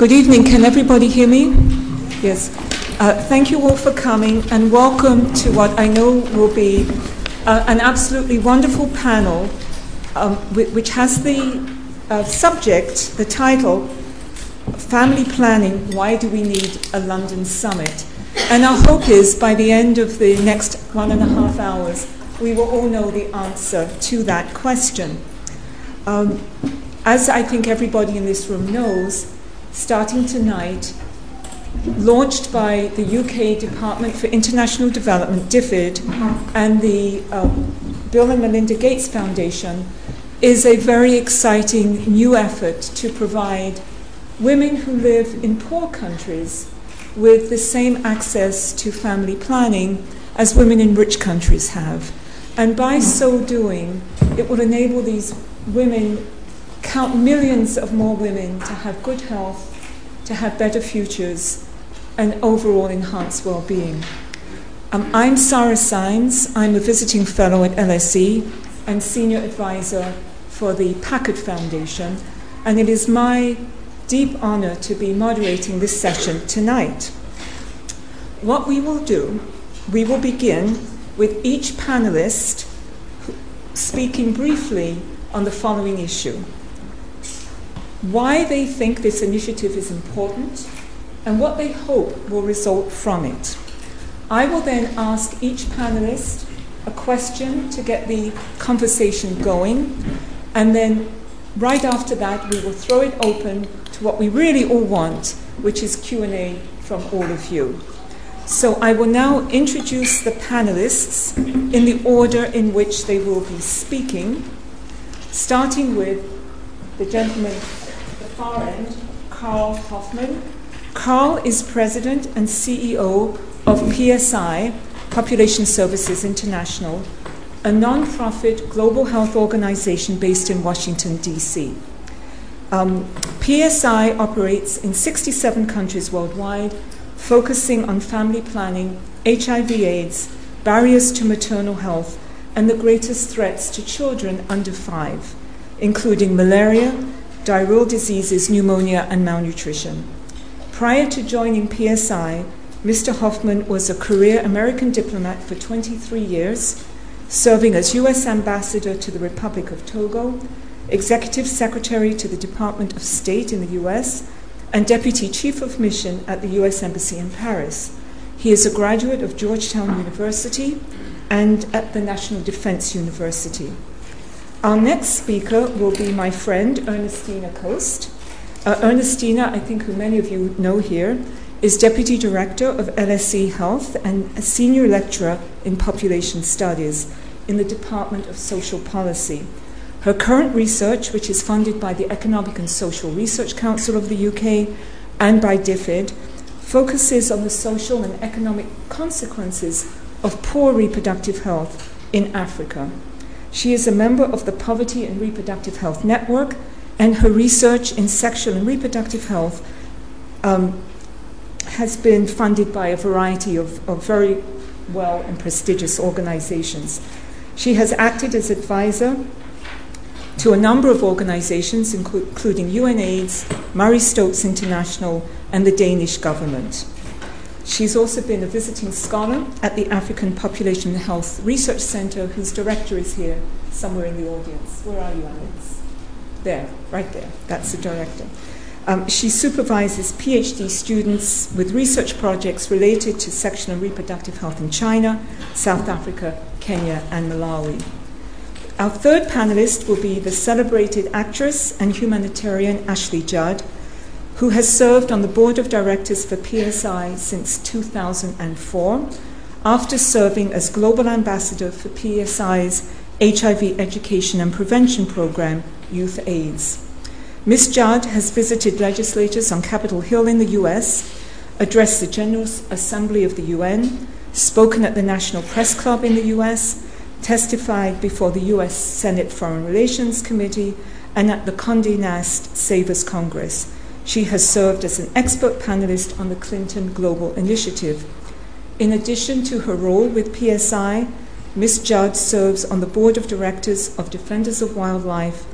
Good evening. Can everybody hear me? Yes. Uh, thank you all for coming and welcome to what I know will be uh, an absolutely wonderful panel um, which has the uh, subject, the title, Family Planning Why Do We Need a London Summit? And our hope is by the end of the next one and a half hours, we will all know the answer to that question. Um, as I think everybody in this room knows, starting tonight, launched by the UK Department for International Development, DFID, and the uh, Bill and Melinda Gates Foundation, is a very exciting new effort to provide women who live in poor countries with the same access to family planning as women in rich countries have. And by so doing, it will enable these women, count millions of more women, to have good health, to have better futures, and overall enhanced well being. Um, I'm Sarah Symes. I'm a visiting fellow at LSE and senior advisor for the Packard Foundation, and it is my deep honor to be moderating this session tonight. What we will do, we will begin with each panelist speaking briefly on the following issue why they think this initiative is important and what they hope will result from it. I will then ask each panelist a question to get the conversation going, and then right after that we will throw it open to what we really all want, which is Q&A from all of you. So I will now introduce the panelists in the order in which they will be speaking, starting with the gentleman far end, Karl Hofmann. Karl is president and CEO of PSI, Population Services International, a non-profit global health organization based in Washington, D.C. Um, PSI operates in 67 countries worldwide, focusing on family planning, HIV AIDS, barriers to maternal health, and the greatest threats to children under five, including malaria, diarrheal diseases, pneumonia, and malnutrition. Prior to joining PSI, Mr. Hofmann was a career American diplomat for 23 years, serving as U.S. Ambassador to the Republic of Togo, Executive Secretary to the Department of State in the U.S., and Deputy Chief of Mission at the U.S. Embassy in Paris. He is a graduate of Georgetown University and at the National Defense University. Our next speaker will be my friend Ernestina Coast. Uh, Ernestina, I think who many of you know here, is Deputy Director of LSE Health and a Senior Lecturer in Population Studies in the Department of Social Policy. Her current research, which is funded by the Economic and Social Research Council of the UK and by DFID, focuses on the social and economic consequences of poor reproductive health in Africa. She is a member of the Poverty and Reproductive Health Network and her research in sexual and reproductive health um, has been funded by a variety of, of very well and prestigious organizations. She has acted as advisor to a number of organizations, including UNAIDS, Marie Stopes International, and the Danish government. She's also been a visiting scholar at the African Population Health Research Center, whose director is here somewhere in the audience. Where are you, Alex? There, right there. That's the director. Um, she supervises PhD students with research projects related to sexual and reproductive health in China, South Africa, Kenya, and Malawi. Our third panelist will be the celebrated actress and humanitarian Ashley Judd, who has served on the board of directors for PSI since 2004, after serving as global ambassador for PSI's HIV education and prevention program Youth AIDS. Ms. Judd has visited legislators on Capitol Hill in the US, addressed the General Assembly of the UN, spoken at the National Press Club in the US, testified before the US Senate Foreign Relations Committee, and at the Condé Nast Savers Congress. She has served as an expert panelist on the Clinton Global Initiative. In addition to her role with PSI, Ms. Judd serves on the board of directors of Defenders of Wildlife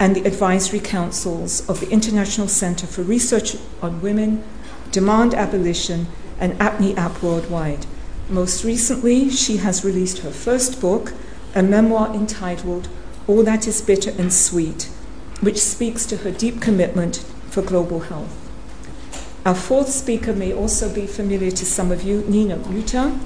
and the advisory councils of the International Center for Research on Women, Demand Abolition, and Apne Aap Worldwide. Most recently, she has released her first book, a memoir entitled All That Is Bitter and Sweet, which speaks to her deep commitment for global health. Our fourth speaker may also be familiar to some of you, Nina Muita.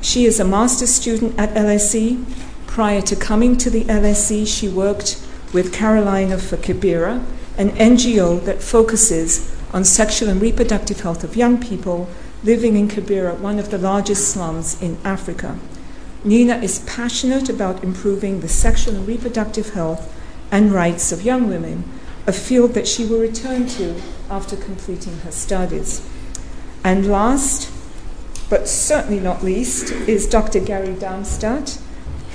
She is a master's student at LSE. Prior to coming to the LSE, she worked with Carolina for Kibera, an NGO that focuses on sexual and reproductive health of young people living in Kibera, one of the largest slums in Africa. Nina is passionate about improving the sexual and reproductive health and rights of young women, a field that she will return to after completing her studies. And last, but certainly not least, is Dr. Gary Darmstadt,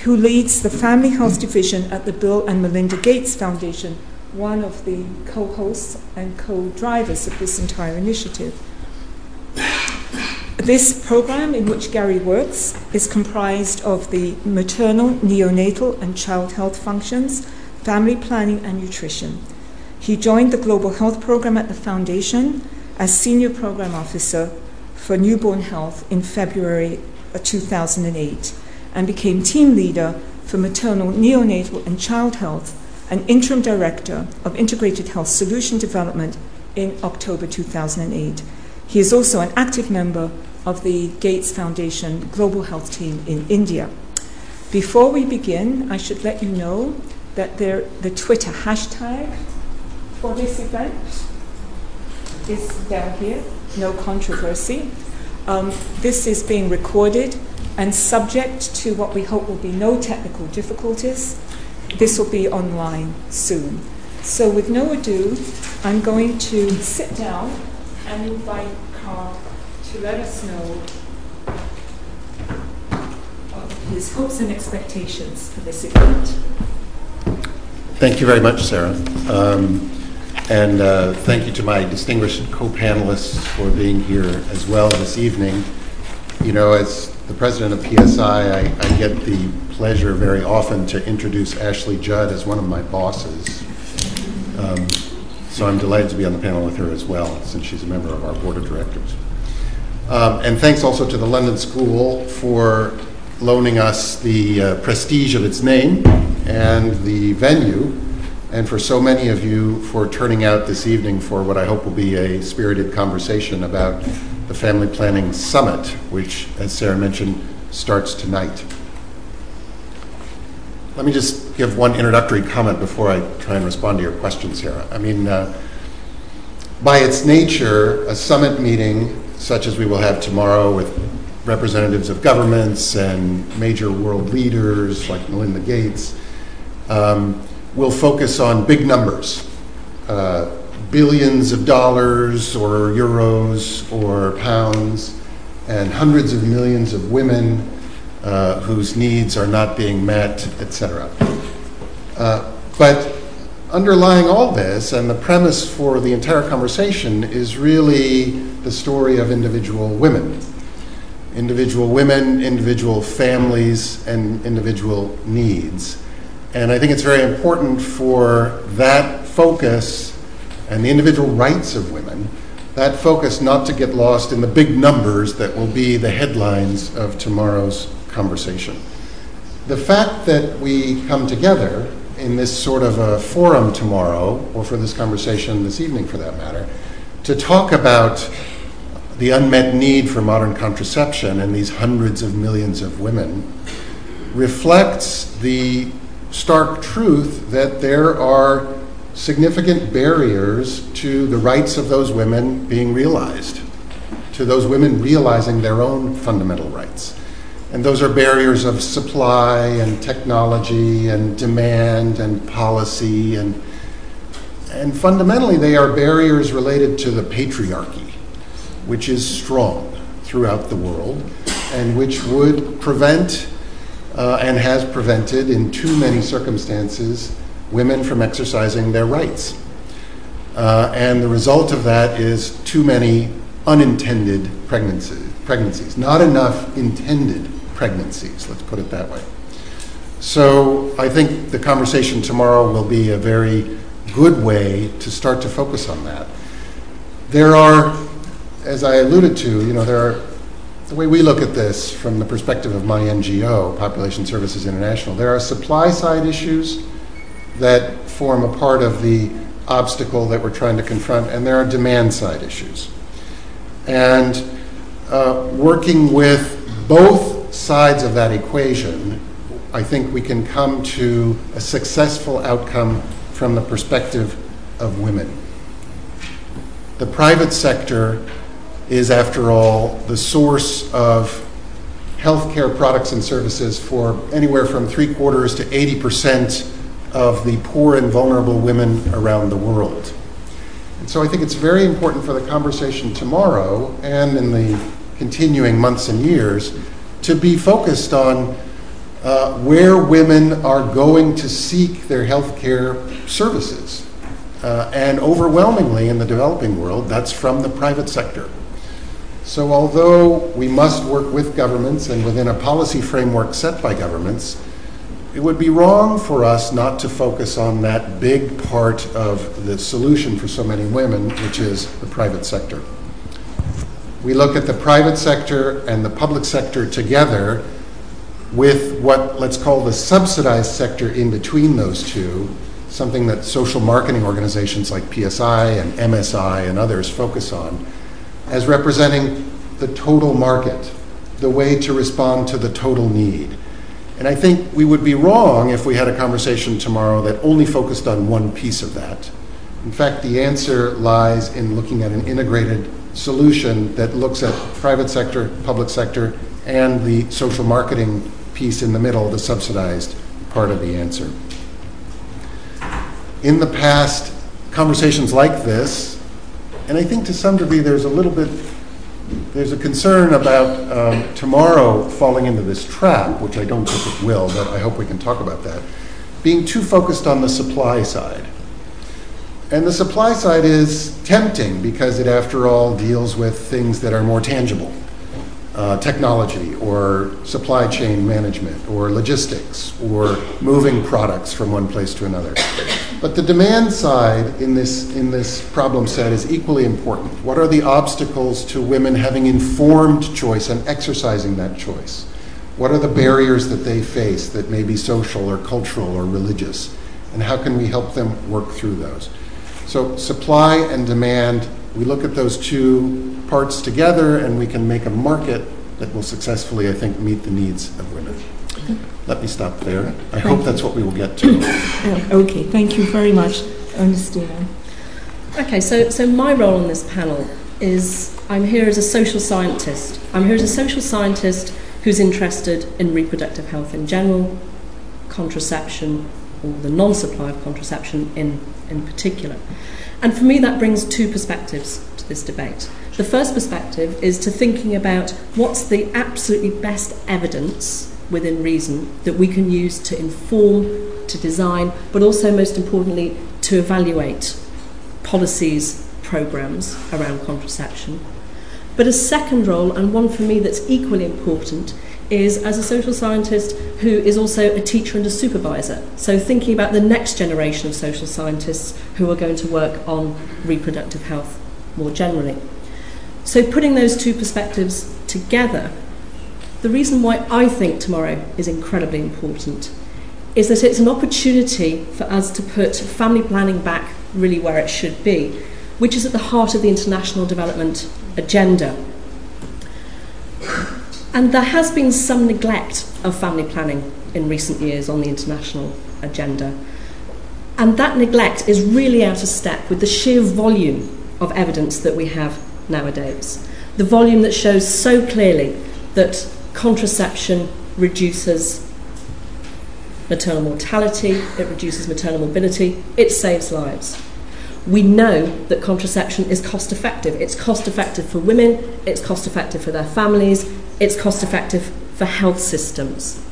who leads the Family Health Division at the Bill and Melinda Gates Foundation, one of the co hosts and co drivers of this entire initiative. This program, in which Gary works, is comprised of the maternal, neonatal, and child health functions, family planning, and nutrition. He joined the Global Health Program at the Foundation as Senior Program Officer for Newborn Health in February 2008 and became team leader for maternal, neonatal, and child health and interim director of Integrated Health Solution Development in October 2008. He is also an active member of the Gates Foundation Global Health Team in India. Before we begin, I should let you know that there, the Twitter hashtag for this event is down here, no controversy. Um, this is being recorded and subject to what we hope will be no technical difficulties. This will be online soon. So, with no ado, I'm going to sit down and invite Karl to let us know of his hopes and expectations for this event. Thank you very much, Sarah. Um, and uh, thank you to my distinguished co panelists for being here as well this evening. You know, as the president of PSI, I, I get the pleasure very often to introduce Ashley Judd as one of my bosses. Um, so I'm delighted to be on the panel with her as well, since she's a member of our board of directors. Um, and thanks also to the London School for loaning us the uh, prestige of its name and the venue, and for so many of you for turning out this evening for what I hope will be a spirited conversation about the Family Planning Summit, which, as Sarah mentioned, starts tonight. Let me just give one introductory comment before I try and respond to your questions, Sarah. I mean, uh, by its nature, a summit meeting such as we will have tomorrow with representatives of governments and major world leaders like Melinda Gates, um, will focus on big numbers. Uh, billions of dollars or euros or pounds, and hundreds of millions of women uh, whose needs are not being met, etc. Uh, but underlying all this, and the premise for the entire conversation, is really the story of individual women. Individual women, individual families, and individual needs. And I think it's very important for that focus and the individual rights of women, that focus not to get lost in the big numbers that will be the headlines of tomorrow's conversation. The fact that we come together in this sort of a forum tomorrow, or for this conversation this evening for that matter, to talk about the unmet need for modern contraception and these hundreds of millions of women reflects the stark truth that there are significant barriers to the rights of those women being realized, to those women realizing their own fundamental rights. And those are barriers of supply and technology and demand and policy and and fundamentally they are barriers related to the patriarchy, which is strong throughout the world and which would prevent and has prevented in too many circumstances women from exercising their rights. Uh, and the result of that is too many unintended pregnancies, pregnancies, not enough intended pregnancies, let's put it that way. So I think the conversation tomorrow will be a very good way to start to focus on that. There are, as I alluded to, you know, there are the way we look at this from the perspective of my NGO, Population Services International, there are supply side issues that form a part of the obstacle that we're trying to confront, and there are demand side issues. And uh, working with both sides of that equation, I think we can come to a successful outcome from the perspective of women. The private sector is, after all, the source of healthcare products and services for anywhere from three quarters to 80 percent of the poor and vulnerable women around the world. And so I think it's very important for the conversation tomorrow and in the continuing months and years to be focused on uh, where women are going to seek their health care services. Uh, and overwhelmingly in the developing world, that's from the private sector. So, although we must work with governments and within a policy framework set by governments, it would be wrong for us not to focus on that big part of the solution for so many women, which is the private sector. We look at the private sector and the public sector together with what let's call the subsidized sector in between those two, something that social marketing organizations like PSI and MSI and others focus on, as representing the total market, the way to respond to the total need. And I think we would be wrong if we had a conversation tomorrow that only focused on one piece of that. In fact, the answer lies in looking at an integrated solution that looks at private sector, public sector, and the social marketing piece in the middle, the subsidized part of the answer. In the past, conversations like this, and I think to some degree there's a little bit there's a concern about um, tomorrow falling into this trap, which I don't think it will, but I hope we can talk about that, being too focused on the supply side. And the supply side is tempting because it, after all, deals with things that are more tangible Uh, technology or supply chain management or logistics or moving products from one place to another. But the demand side in this, in this problem set is equally important. What are the obstacles to women having informed choice and exercising that choice? What are the barriers that they face that may be social or cultural or religious? And how can we help them work through those? So, supply and demand, we look at those two parts together and we can make a market that will successfully, I think, meet the needs of women. Let me stop there. I hope that's what we will get to. okay, thank you very much, Ernestina. Okay, so, so my role on this panel is I'm here as a social scientist. I'm here as a social scientist who's interested in reproductive health in general, contraception, or the non supply of contraception in, in particular. And for me, that brings two perspectives to this debate. The first perspective is to thinking about what's the absolutely best evidence within reason that we can use to inform, to design, but also, most importantly, to evaluate policies, programs around contraception. But a second role, and one for me that's equally important, is as a social scientist who is also a teacher and a supervisor. So, thinking about the next generation of social scientists who are going to work on reproductive health more generally. So, putting those two perspectives together, the reason why I think tomorrow is incredibly important is that it's an opportunity for us to put family planning back really where it should be, which is at the heart of the international development agenda. And there has been some neglect of family planning in recent years on the international agenda. And that neglect is really out of step with the sheer volume of evidence that we have nowadays. The volume that shows so clearly that contraception reduces maternal mortality, it reduces maternal morbidity, it saves lives. We know that contraception is cost effective. It's cost effective for women, it's cost effective for their families, it's cost effective for health systems.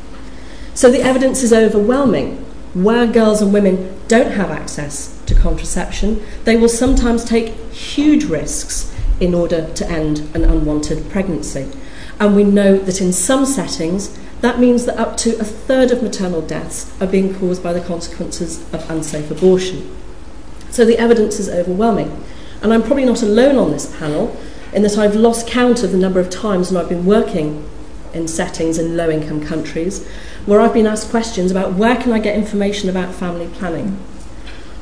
So the evidence is overwhelming. Where girls and women don't have access to contraception, they will sometimes take huge risks in order to end an unwanted pregnancy. And we know that in some settings, that means that up to a third of maternal deaths are being caused by the consequences of unsafe abortion. So the evidence is overwhelming. And I'm probably not alone on this panel in that I've lost count of the number of times when I've been working in settings in low income countries where I've been asked questions about where can I get information about family planning.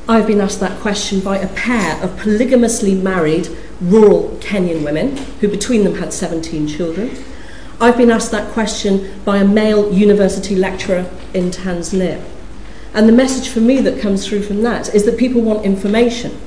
I've been asked that question by a pair of polygamously married rural Kenyan women who between them had 17 children I've been asked that question by a male university lecturer in Tanzania. And the message for me that comes through from that is that people want information.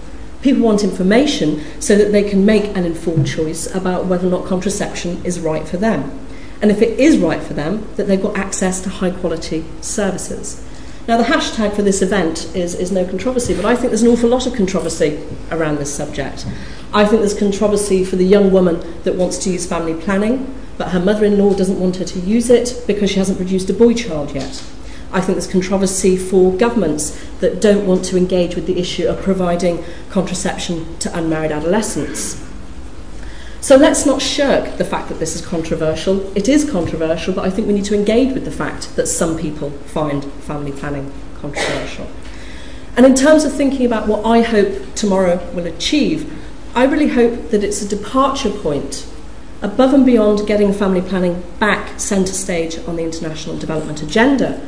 People want information so that they can make an informed choice about whether or not contraception is right for them. And if it is right for them, that they've got access to high quality services. Now, the hashtag for this event is, is no controversy, but I think there's an awful lot of controversy around this subject. I think there's controversy for the young woman that wants to use family planning but her mother in law doesn't want her to use it because she hasn't produced a boy child yet. I think there's controversy for governments that don't want to engage with the issue of providing contraception to unmarried adolescents. So let's not shirk the fact that this is controversial. It is controversial, but I think we need to engage with the fact that some people find family planning controversial. And in terms of thinking about what I hope tomorrow will achieve, I really hope that it's a departure point above and beyond getting family planning back centre stage on the international development agenda,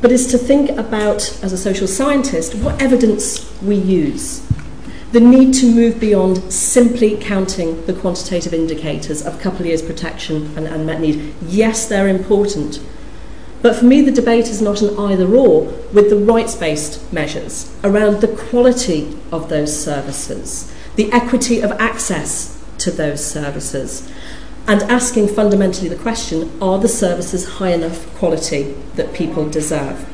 but is to think about, as a social scientist, what evidence we use. The need to move beyond simply counting the quantitative indicators of couple years protection and unmet need. Yes, they're important. But for me, the debate is not an either or with the rights based measures around the quality of those services, the equity of access to those services, and asking fundamentally the question are the services high enough quality that people deserve?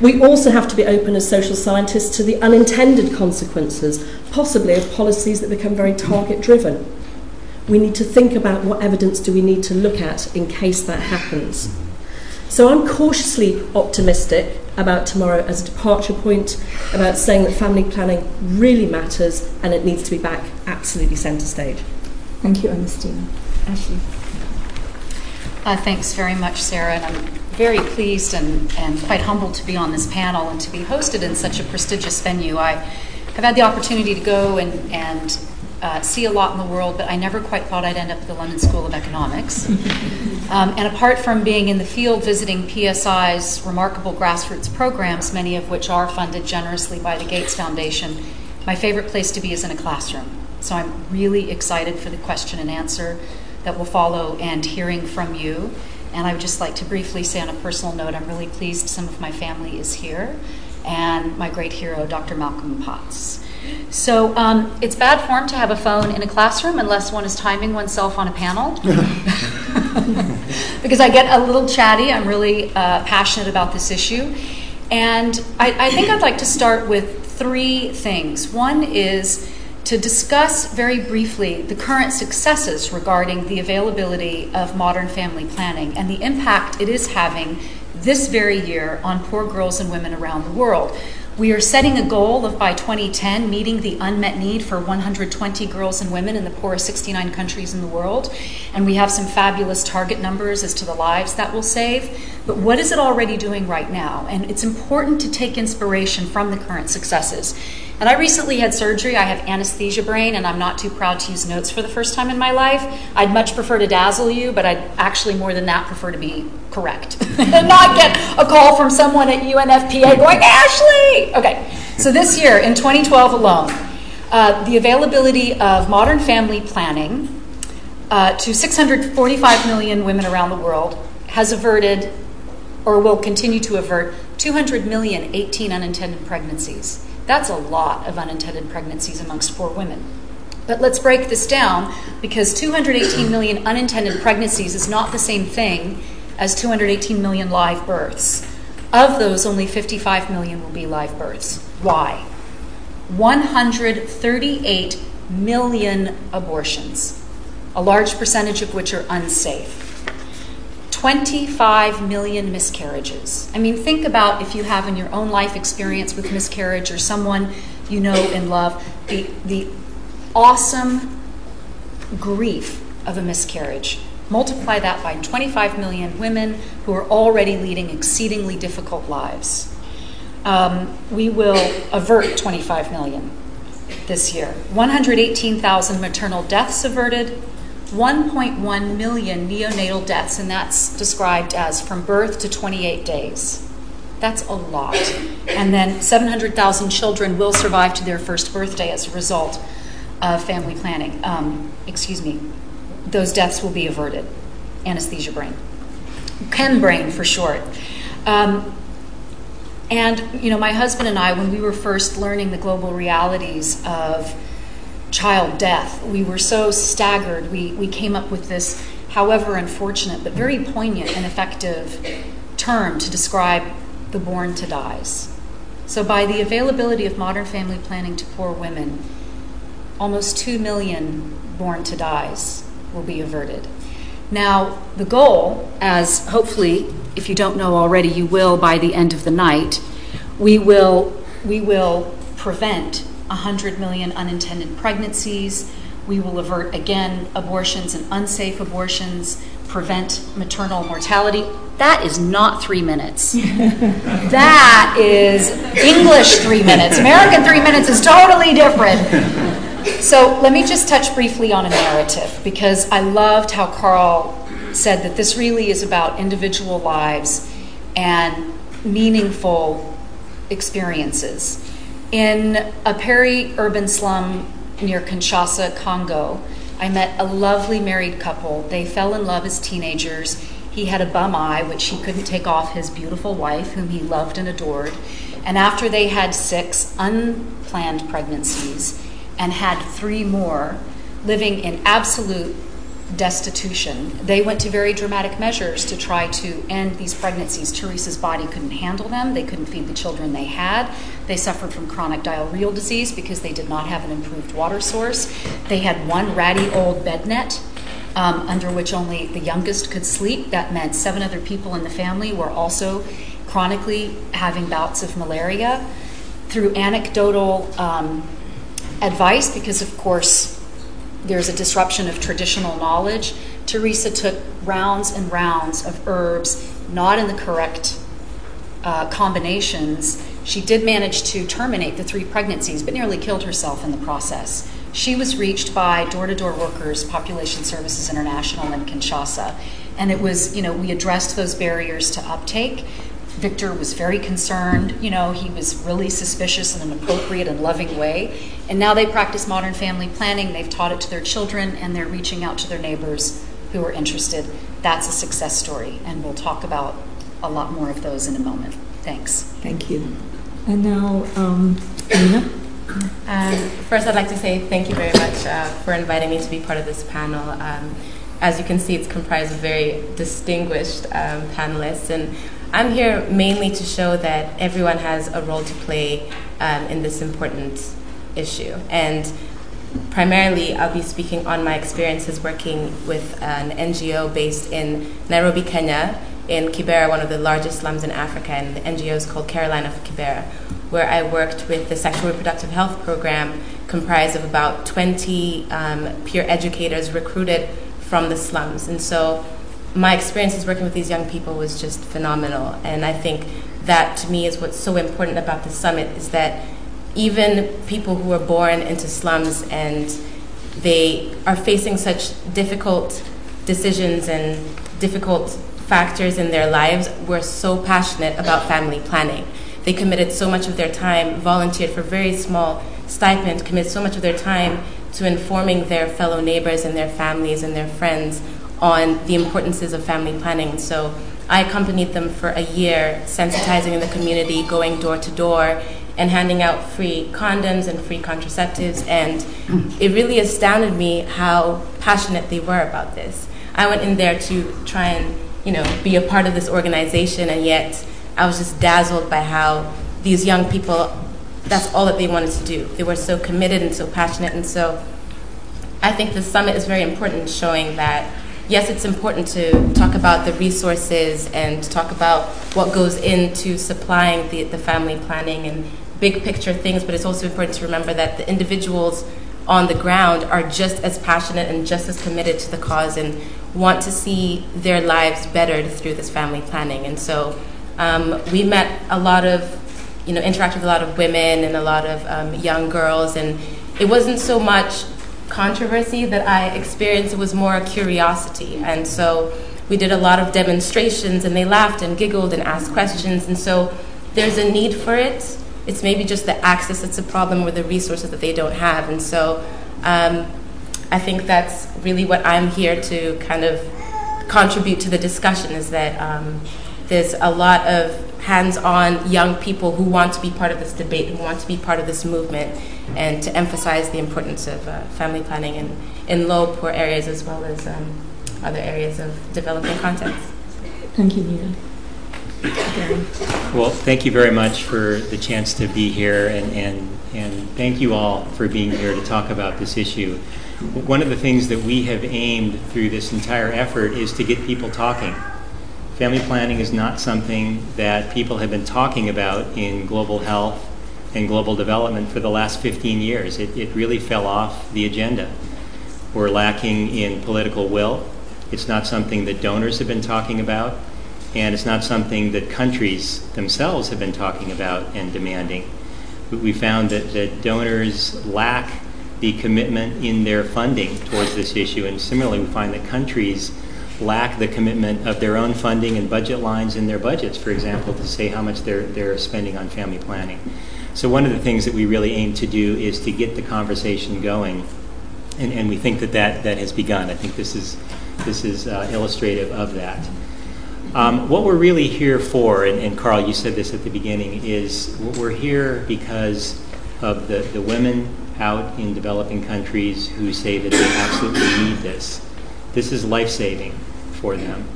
We also have to be open as social scientists to the unintended consequences, possibly of policies that become very target driven. We need to think about what evidence do we need to look at in case that happens. So I'm cautiously optimistic about tomorrow as a departure point, about saying that family planning really matters and it needs to be back absolutely centre stage. Thank you, Ernestina. Ashley. Uh, thanks very much, Sarah, and I'm very pleased and, and quite humbled to be on this panel and to be hosted in such a prestigious venue. I have had the opportunity to go and, and uh, see a lot in the world, but I never quite thought I'd end up at the London School of Economics. um, and apart from being in the field visiting PSI's remarkable grassroots programs, many of which are funded generously by the Gates Foundation, my favorite place to be is in a classroom. So I'm really excited for the question and answer that will follow and hearing from you. And I would just like to briefly say on a personal note, I'm really pleased some of my family is here and my great hero, Dr. Malcolm Potts. So um, it's bad form to have a phone in a classroom unless one is timing oneself on a panel. because I get a little chatty. I'm really uh, passionate about this issue. And I, I think I'd like to start with three things. One is to discuss very briefly the current successes regarding the availability of modern family planning and the impact it is having this very year on poor girls and women around the world. We are setting a goal of by 2010 meeting the unmet need for 120 girls and women in the poorest 69 countries in the world. And we have some fabulous target numbers as to the lives that will save. But what is it already doing right now? And it's important to take inspiration from the current successes. And I recently had surgery. I have anesthesia brain, and I'm not too proud to use notes for the first time in my life. I'd much prefer to dazzle you, but I'd actually more than that prefer to be correct and not get a call from someone at UNFPA going, Ashley! Okay, so this year, in 2012 alone, uh, the availability of modern family planning uh, to 645 million women around the world has averted or will continue to avert 200 million 18 unintended pregnancies. That's a lot of unintended pregnancies amongst poor women. But let's break this down because 218 million unintended pregnancies is not the same thing as 218 million live births. Of those, only 55 million will be live births. Why? 138 million abortions, a large percentage of which are unsafe. 25 million miscarriages. I mean, think about if you have in your own life experience with miscarriage or someone you know and love, the, the awesome grief of a miscarriage. Multiply that by 25 million women who are already leading exceedingly difficult lives. Um, we will avert 25 million this year. 118,000 maternal deaths averted, 1.1 million neonatal deaths, and that's described as from birth to 28 days. That's a lot. And then 700,000 children will survive to their first birthday as a result of family planning. Um, excuse me. Those deaths will be averted. Anesthesia brain. Chem brain for short. Um, and, you know, my husband and I, when we were first learning the global realities of child death, we were so staggered. We, we came up with this, however unfortunate, but very poignant and effective term to describe the born to dies. So, by the availability of modern family planning to poor women, almost 2 million born to dies will be averted. Now, the goal, as hopefully if you don't know already, you will by the end of the night. We will, we will prevent 100 million unintended pregnancies. We will avert, again, abortions and unsafe abortions, prevent maternal mortality. That is not three minutes. that is English three minutes. American three minutes is totally different. So let me just touch briefly on a narrative because I loved how Karl said that this really is about individual lives and meaningful experiences. In a peri urban slum near Kinshasa, Congo, I met a lovely married couple. They fell in love as teenagers. He had a bum eye, which he couldn't take off his beautiful wife, whom he loved and adored. And after they had six unplanned pregnancies and had three more, living in absolute destitution. They went to very dramatic measures to try to end these pregnancies. Teresa's body couldn't handle them. They couldn't feed the children they had. They suffered from chronic diarrheal disease because they did not have an improved water source. They had one ratty old bed net um, under which only the youngest could sleep. That meant seven other people in the family were also chronically having bouts of malaria. Through anecdotal um, advice, because of course there's a disruption of traditional knowledge. Teresa took rounds and rounds of herbs, not in the correct uh, combinations. She did manage to terminate the three pregnancies, but nearly killed herself in the process. She was reached by door to door workers, Population Services International in Kinshasa. And it was, you know, we addressed those barriers to uptake. Victor was very concerned. You know, he was really suspicious in an appropriate and loving way. And now they practice modern family planning. They've taught it to their children, and they're reaching out to their neighbors who are interested. That's a success story, and we'll talk about a lot more of those in a moment. Thanks. Thank you. And now, um, Nina. Um, first, I'd like to say thank you very much uh, for inviting me to be part of this panel. Um, as you can see, it's comprised of very distinguished um, panelists, and I'm here mainly to show that everyone has a role to play um, in this important issue. And primarily, I'll be speaking on my experiences working with an NGO based in Nairobi, Kenya, in Kibera, one of the largest slums in Africa, and the NGO is called Carolina of Kibera, where I worked with the sexual reproductive health program comprised of about 20 um, peer educators recruited from the slums. And so my experiences working with these young people was just phenomenal. And I think that to me is what's so important about the summit is that even people who are born into slums and they are facing such difficult decisions and difficult factors in their lives were so passionate about family planning. They committed so much of their time, volunteered for very small stipend, committed so much of their time to informing their fellow neighbors and their families and their friends on the importances of family planning. So I accompanied them for a year, sensitizing in the community, going door to door, and handing out free condoms and free contraceptives. And it really astounded me how passionate they were about this. I went in there to try and, you know, be a part of this organization, and yet I was just dazzled by how these young people, that's all that they wanted to do. They were so committed and so passionate. And so I think the summit is very important, showing that yes, it's important to talk about the resources and talk about what goes into supplying the, the family planning and big picture things, but it's also important to remember that the individuals on the ground are just as passionate and just as committed to the cause and want to see their lives bettered through this family planning. And so um, we met a lot of, you know, interacted with a lot of women and a lot of um, young girls, and it wasn't so much controversy that I experienced, was more a curiosity. And so we did a lot of demonstrations, and they laughed and giggled and asked questions. And so there's a need for it. It's maybe just the access that's a problem or the resources that they don't have. And so um, I think that's really what I'm here to kind of contribute to the discussion is that um, there's a lot of hands-on young people who want to be part of this debate, who want to be part of this movement, and to emphasize the importance of uh, family planning in, in low poor areas as well as um, other areas of developing contexts. Thank you, Nina. Well, thank you very much for the chance to be here, and, and, and thank you all for being here to talk about this issue. One of the things that we have aimed through this entire effort is to get people talking. Family planning is not something that people have been talking about in global health and global development for the last 15 years. It, it really fell off the agenda. We're lacking in political will. It's not something that donors have been talking about and it's not something that countries themselves have been talking about and demanding. We found that, that donors lack the commitment in their funding towards this issue, and similarly, we find that countries lack the commitment of their own funding and budget lines in their budgets, for example, to say how much they're, they're spending on family planning. So, one of the things that we really aim to do is to get the conversation going, and, and we think that, that that has begun. I think this is, this is uh, illustrative of that. Um, what we're really here for, and, and, Karl, you said this at the beginning, is we're here because of the, the women out in developing countries who say that they absolutely need this. This is life saving for them.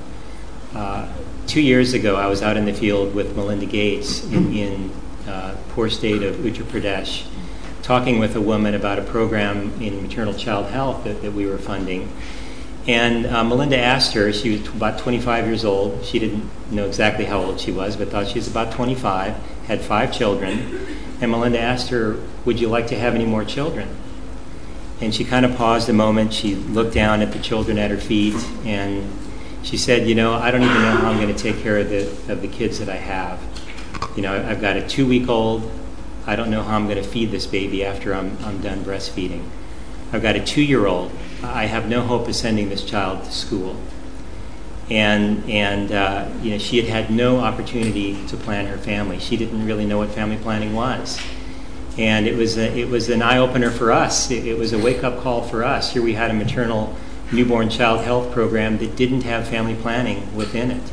Uh, two years ago, I was out in the field with Melinda Gates in, in uh, poor state of Uttar Pradesh, talking with a woman about a program in maternal child health that, that we were funding. And uh, Melinda asked her, she was about 25 years old. She didn't know exactly how old she was, but thought she was about 25, had five children. And Melinda asked her, Would you like to have any more children? And she kind of paused a moment. She looked down at the children at her feet and she said, You know, I don't even know how I'm going to take care of the, of the kids that I have. You know, I've got a two week old. I don't know how I'm going to feed this baby after I'm, I'm done breastfeeding. I've got a two year old I have no hope of sending this child to school. And, and uh, you know, she had had no opportunity to plan her family. She didn't really know what family planning was. And it was, a, it was an eye opener for us. It, was a wake up call for us. Here we had a maternal newborn child health program that didn't have family planning within it.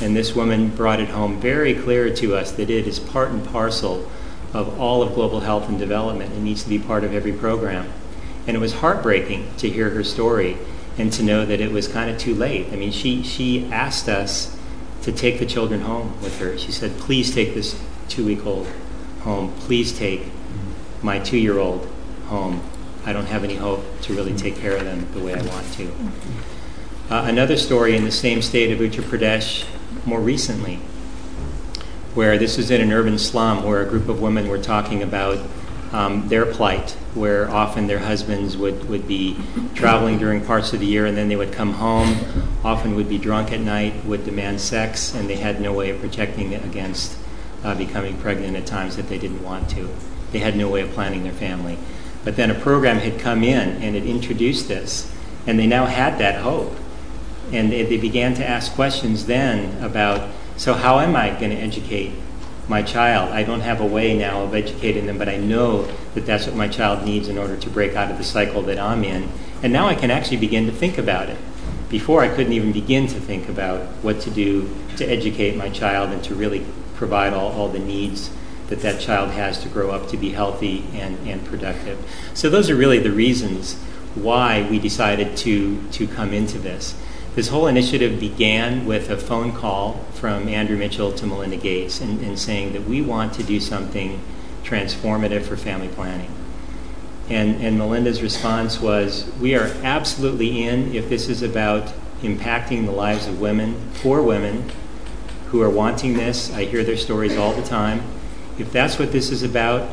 And this woman brought it home very clear to us that it is part and parcel of all of global health and development. It needs to be part of every program. And it was heartbreaking to hear her story and to know that it was kind of too late. I mean, she, she asked us to take the children home with her. She said, please take this two week old home. Please take my two year old home. I don't have any hope to really take care of them the way I want to. Uh, another story in the same state of Uttar Pradesh more recently, where this is in an urban slum where a group of women were talking about um, their plight, where often their husbands would, would be traveling during parts of the year and then they would come home, often would be drunk at night, would demand sex, and they had no way of protecting against uh, becoming pregnant at times that they didn't want to. They had no way of planning their family. But then a program had come in and it introduced this, and they now had that hope. And they, they began to ask questions then about so, how am I going to educate my child. I don't have a way now of educating them, but I know that that's what my child needs in order to break out of the cycle that I'm in. And now I can actually begin to think about it. Before, I couldn't even begin to think about what to do to educate my child and to really provide all, all the needs that that child has to grow up to be healthy and, and productive. So, those are really the reasons why we decided to, to come into this. This whole initiative began with a phone call from Andrew Mitchell to Melinda Gates and, and saying that we want to do something transformative for family planning. And, and Melinda's response was, We are absolutely in if this is about impacting the lives of women, poor women, who are wanting this. I hear their stories all the time. If that's what this is about,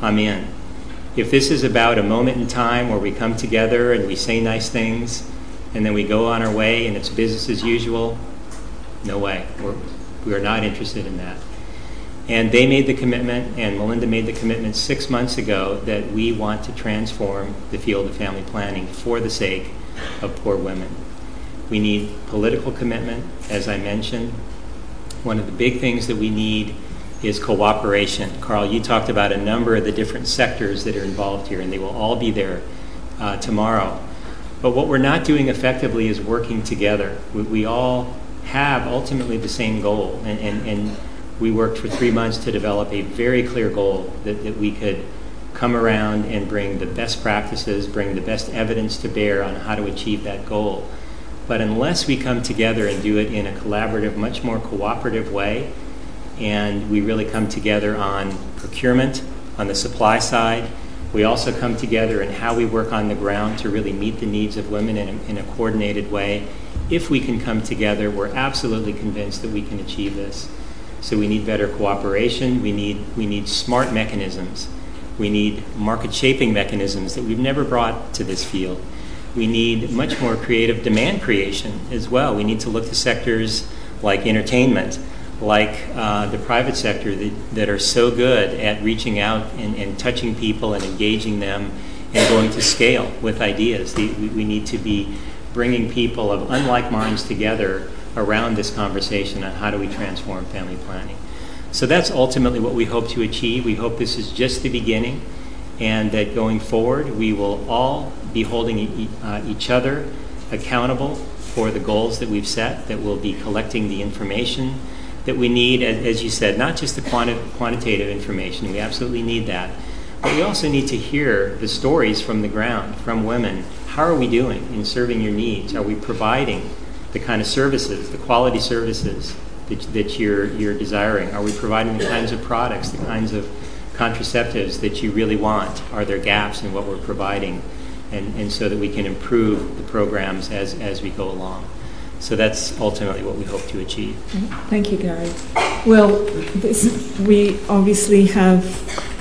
I'm in. If this is about a moment in time where we come together and we say nice things and then we go on our way and it's business as usual, no way. We're, we are not interested in that. And they made the commitment, and Melinda made the commitment six months ago that we want to transform the field of family planning for the sake of poor women. We need political commitment, as I mentioned. One of the big things that we need is cooperation. Karl, you talked about a number of the different sectors that are involved here, and they will all be there uh, tomorrow. But what we're not doing effectively is working together. We, we all have ultimately the same goal, and, and, and we worked for three months to develop a very clear goal that, that we could come around and bring the best practices, bring the best evidence to bear on how to achieve that goal. But unless we come together and do it in a collaborative, much more cooperative way, and we really come together on procurement, on the supply side, we also come together in how we work on the ground to really meet the needs of women in a, in a coordinated way. If we can come together, we're absolutely convinced that we can achieve this. So we need better cooperation. We need, we need smart mechanisms. We need market shaping mechanisms that we've never brought to this field. We need much more creative demand creation as well. We need to look to sectors like entertainment, like uh, the private sector that, are so good at reaching out and, touching people and engaging them and going to scale with ideas. We, need to be bringing people of unlike minds together around this conversation on how do we transform family planning. So that's ultimately what we hope to achieve. We hope this is just the beginning and that going forward we will all be holding uh, each other accountable for the goals that we've set, that we'll be collecting the information that we need, as, you said, not just the quanti- quantitative information, we absolutely need that, but we also need to hear the stories from the ground, from women. How are we doing in serving your needs? Are we providing the kind of services, the quality services that, you're, you're desiring? Are we providing the kinds of products, the kinds of contraceptives that you really want? Are there gaps in what we're providing? And, and so that we can improve the programs as, as we go along. So that's ultimately what we hope to achieve. Thank you, Gary. Well, this, we obviously have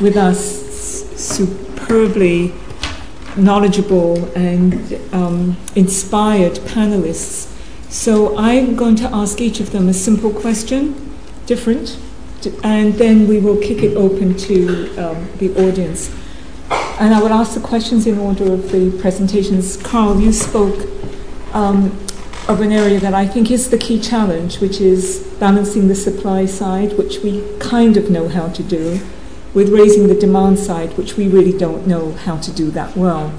with us superbly knowledgeable and um, inspired panelists so I'm going to ask each of them a simple question, different, and then we will kick it open to um, the audience. And I will ask the questions in order of the presentations. Karl, you spoke um, of an area that I think is the key challenge, which is balancing the supply side, which we kind of know how to do, with raising the demand side, which we really don't know how to do that well.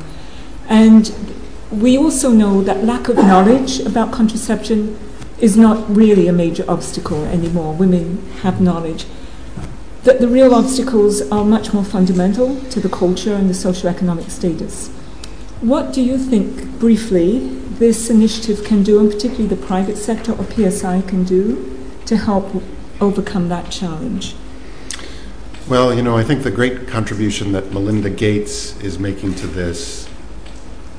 And we also know that lack of knowledge about contraception is not really a major obstacle anymore. Women have knowledge. That the real obstacles are much more fundamental to the culture and the socioeconomic status. What do you think, briefly, this initiative can do, and particularly the private sector or PSI can do, to help overcome that challenge? Well, you know, I think the great contribution that Melinda Gates is making to this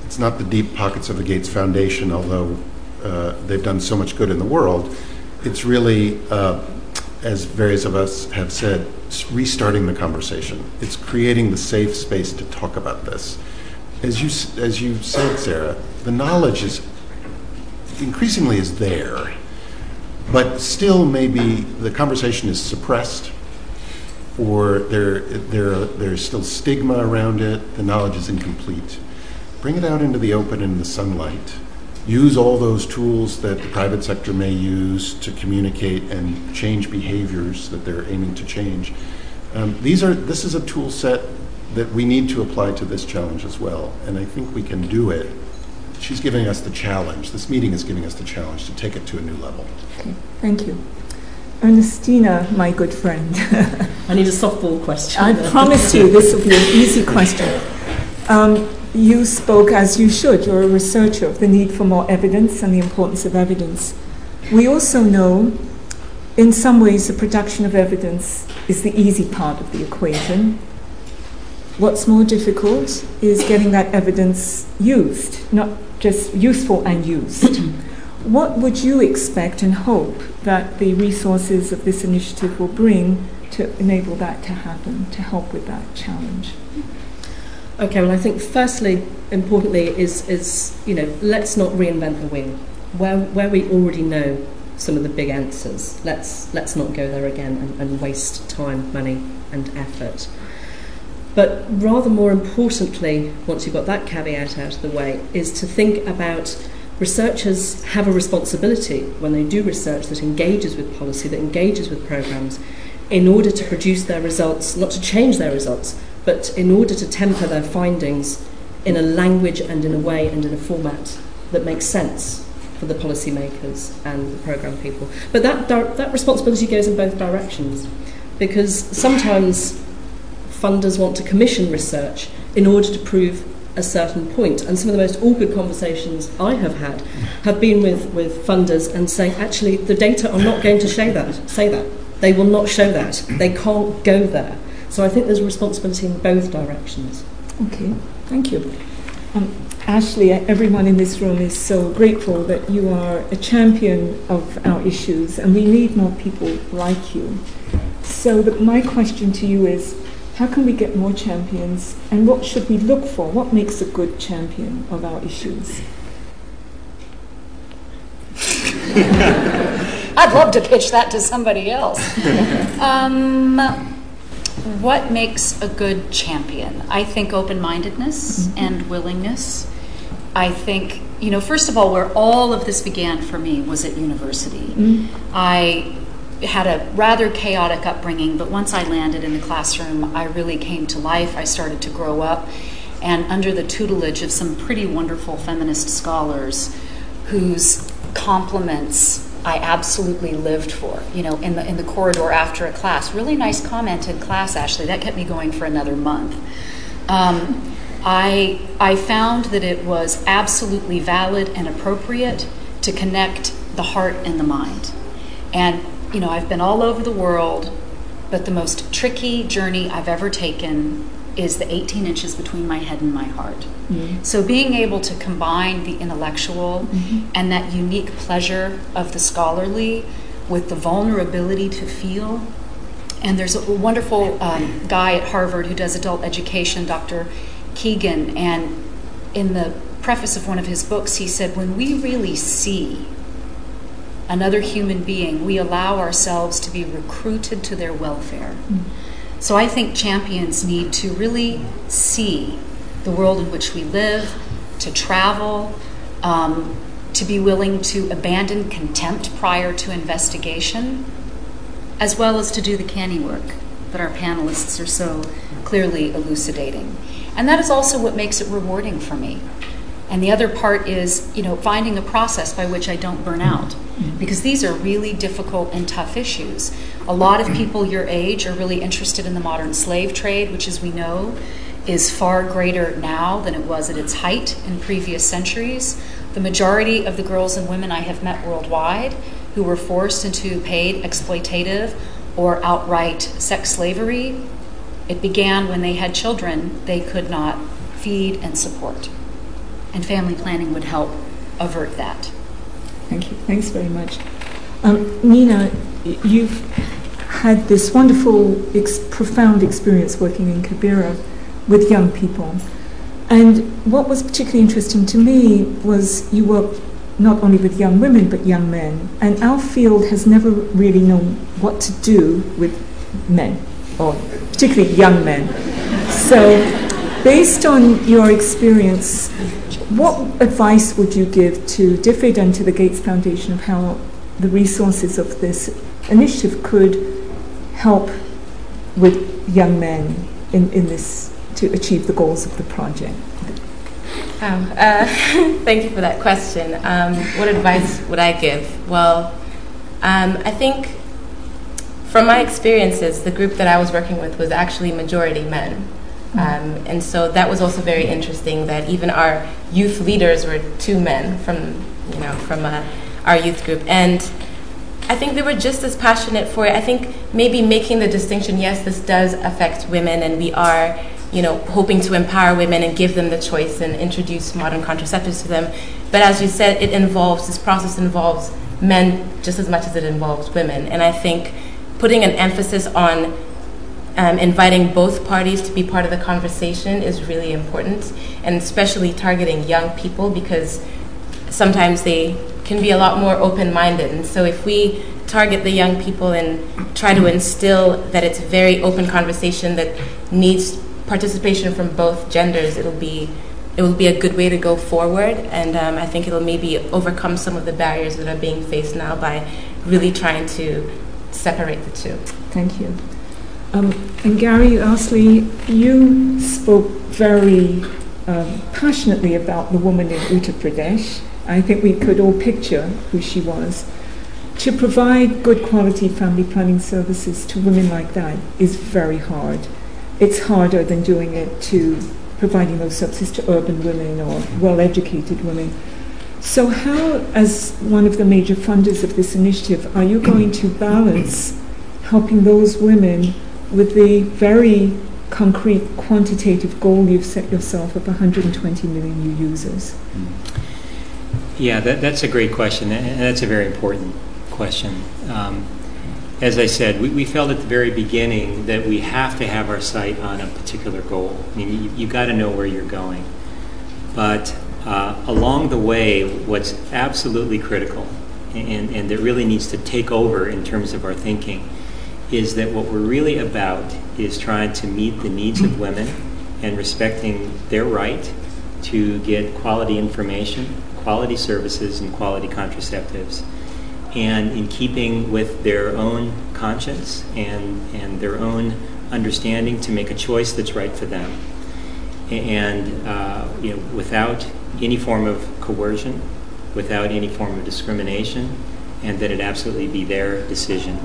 it's not the deep pockets of the Gates Foundation, although uh, they've done so much good in the world. It's really, uh, as various of us have said, restarting the conversation. It's creating the safe space to talk about this. As you, said, Sarah, the knowledge is increasingly is there, but still maybe the conversation is suppressed or there, there, there's still stigma around it, the knowledge is incomplete bring it out into the open and the sunlight. Use all those tools that the private sector may use to communicate and change behaviors that they're aiming to change. Um, these are, this is a tool set that we need to apply to this challenge as well, and I think we can do it. She's giving us the challenge. This meeting is giving us the challenge to take it to a new level. Okay, thank you. Ernestina, my good friend. I need a softball question. I promise you this will be an easy question. Um, you spoke, as you should, you're a researcher, of the need for more evidence and the importance of evidence. We also know, in some ways, the production of evidence is the easy part of the equation. What's more difficult is getting that evidence used, not just useful and used. what would you expect and hope that the resources of this initiative will bring to enable that to happen, to help with that challenge? Okay, well, I think firstly, importantly, is, is you know, let's not reinvent the wheel. Where, where we already know some of the big answers, let's, let's not go there again and, and waste time, money, and effort. But rather more importantly, once you've got that caveat out of the way, is to think about researchers have a responsibility when they do research that engages with policy, that engages with programs, in order to produce their results, not to change their results, but in order to temper their findings in a language and in a way and in a format that makes sense for the policymakers and the program people. But that, that responsibility goes in both directions because sometimes funders want to commission research in order to prove a certain point. And some of the most awkward conversations I have had have been with, with funders and saying, actually, the data are not going to show that, say that. They will not show that. They can't go there. So I think there's a responsibility in both directions. Okay, thank you. Um, Ashley, everyone in this room is so grateful that you are a champion of our issues, and we need more people like you. So, the, my question to you is how can we get more champions, and what should we look for? What makes a good champion of our issues? I'd love to pitch that to somebody else. um, what makes a good champion? I think open mindedness mm-hmm. and willingness. I think, you know, first of all, where all of this began for me was at university. Mm-hmm. I had a rather chaotic upbringing, but once I landed in the classroom, I really came to life. I started to grow up, and under the tutelage of some pretty wonderful feminist scholars whose compliments I absolutely lived for, you know, in the, in the corridor after a class. Really nice comment in class, Ashley. That kept me going for another month. Um, I, I found that it was absolutely valid and appropriate to connect the heart and the mind. And, you know, I've been all over the world, but the most tricky journey I've ever taken is the 18 inches between my head and my heart. Mm-hmm. So being able to combine the intellectual mm-hmm. and that unique pleasure of the scholarly with the vulnerability to feel. And there's a wonderful um, guy at Harvard who does adult education, Dr. Kegan, and in the preface of one of his books, he said, When we really see another human being, we allow ourselves to be recruited to their welfare. Mm-hmm. So I think champions need to really see the world in which we live, to travel, um, to be willing to abandon contempt prior to investigation, as well as to do the canny work that our panelists are so clearly elucidating. And that is also what makes it rewarding for me. And the other part is, you know, finding a process by which I don't burn out. Because these are really difficult and tough issues. A lot of people your age are really interested in the modern slave trade, which, as we know, is far greater now than it was at its height in previous centuries. The majority of the girls and women I have met worldwide who were forced into paid exploitative or outright sex slavery, it began when they had children they could not feed and support and family planning would help avert that. Thank you. Thanks very much. Um, Nina, you've had this wonderful, profound experience working in Kibera with young people. And what was particularly interesting to me was you work not only with young women but young men. And our field has never really known what to do with men, or particularly young men. So, based on your experience, what advice would you give to DFID and to the Gates Foundation of how the resources of this initiative could help with young men in, in this to achieve the goals of the project? Um, uh, thank you for that question. Um, what advice would I give? Well, um, I think from my experiences, the group that I was working with was actually majority men. Um, and so that was also very interesting that even our youth leaders were two men from, you know, from uh, our youth group. And I think they were just as passionate for it. I think maybe making the distinction, yes, this does affect women, and we are, you know, hoping to empower women and give them the choice and introduce modern contraceptives to them. But as you said, it involves, this process involves men just as much as it involves women. And I think putting an emphasis on inviting both parties to be part of the conversation is really important, and especially targeting young people because sometimes they can be a lot more open minded. And so if we target the young people and try to instill that it's a very open conversation that needs participation from both genders, it'll be it will be a good way to go forward, and um, I think it'll maybe overcome some of the barriers that are being faced now by really trying to separate the two. Thank you. Um, and Gary, lastly, you spoke very um, passionately about the woman in Uttar Pradesh. I think we could all picture who she was. To provide good quality family planning services to women like that is very hard. It's harder than doing it to providing those services to urban women or well educated women. So, how, as one of the major funders of this initiative, are you going to balance helping those women with the very concrete quantitative goal you've set yourself of 120 million new users? Yeah, that, that's a great question, and that's a very important question. Um, as I said, we, we, felt at the very beginning that we have to have our sight on a particular goal. I mean, you, you've got to know where you're going. But uh, along the way, what's absolutely critical and, and that really needs to take over in terms of our thinking is that what we're really about is trying to meet the needs of women and respecting their right to get quality information, quality services, and quality contraceptives and in keeping with their own conscience and, and their own understanding to make a choice that's right for them. And uh, you know, without any form of coercion, without any form of discrimination, and that it absolutely be their decision.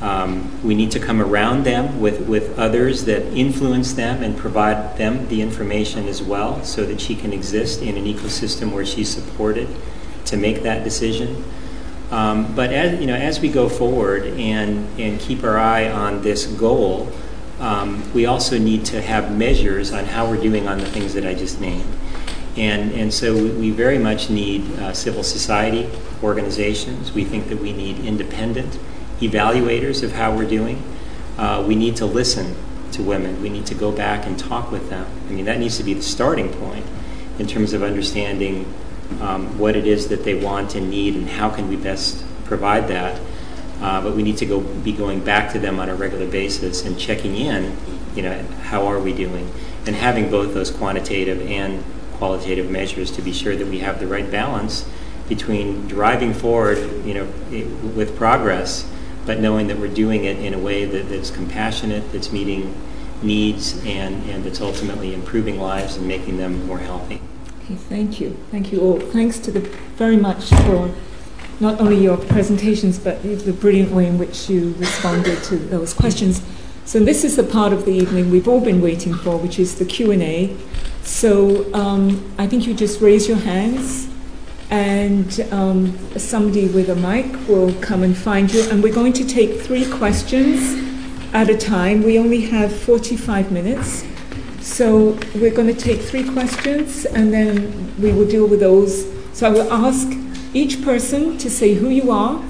Um, we need to come around them with, with others that influence them and provide them the information as well so that she can exist in an ecosystem where she's supported to make that decision. Um, but as, you know, as we go forward and, and keep our eye on this goal, um, we also need to have measures on how we're doing on the things that I just named. And, and so we, very much need uh, civil society organizations. We think that we need independent evaluators of how we're doing. Uh, we need to listen to women. We need to go back and talk with them. I mean, that needs to be the starting point in terms of understanding um, what it is that they want and need and how can we best provide that. Uh, but we need to go be going back to them on a regular basis and checking in, you know, how are we doing, and having both those quantitative and qualitative measures to be sure that we have the right balance between driving forward, you know, with progress, but knowing that we're doing it in a way that, that's compassionate, that's meeting needs, and, and that's ultimately improving lives and making them more healthy. Okay, thank you. Thank you all. Thanks to the very much for not only your presentations but the brilliant way in which you responded to those questions. So this is the part of the evening we've all been waiting for, which is the Q&A. So um, I think you just raise your hands and um, somebody with a mic will come and find you. And we're going to take three questions at a time. We only have 45 minutes. So we're going to take three questions and then we will deal with those. So I will ask each person to say who you are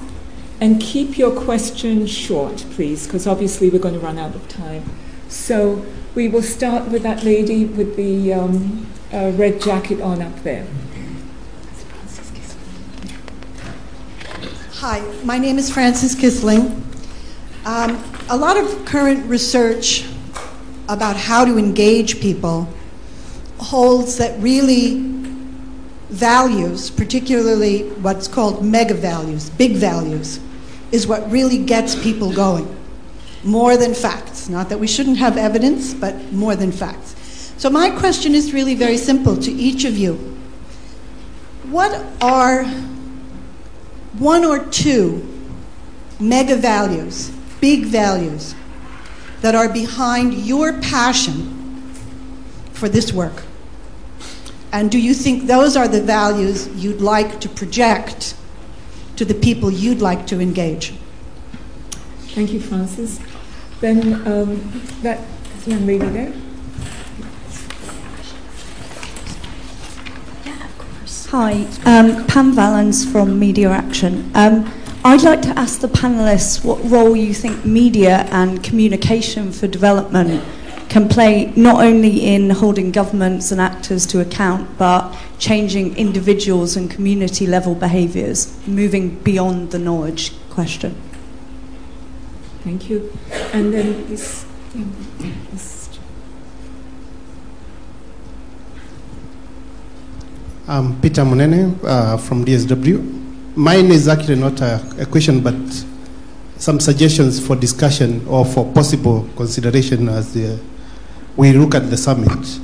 and keep your question short, please, because obviously we're going to run out of time. So we will start with that lady with the um, uh, red jacket on up there. Hi, my name is Frances Kissling. Um, a lot of current research about how to engage people holds that really values, particularly what's called mega values, big values, is what really gets people going. More than facts. Not that we shouldn't have evidence, but more than facts. So, my question is really very simple to each of you. What are one or two mega values, big values, that are behind your passion for this work? And do you think those are the values you'd like to project to the people you'd like to engage? Thank you, Frances. Then um, that young lady there. Hi, um, Pam Valens from Media Action. Um, I'd like to ask the panelists what role you think media and communication for development can play not only in holding governments and actors to account, but changing individuals and community level behaviours, moving beyond the knowledge question. Thank you. And then this. I'm Peter Munene uh, from DSW. Mine is actually not a, a, question, but some suggestions for discussion or for possible consideration as we look at the summit.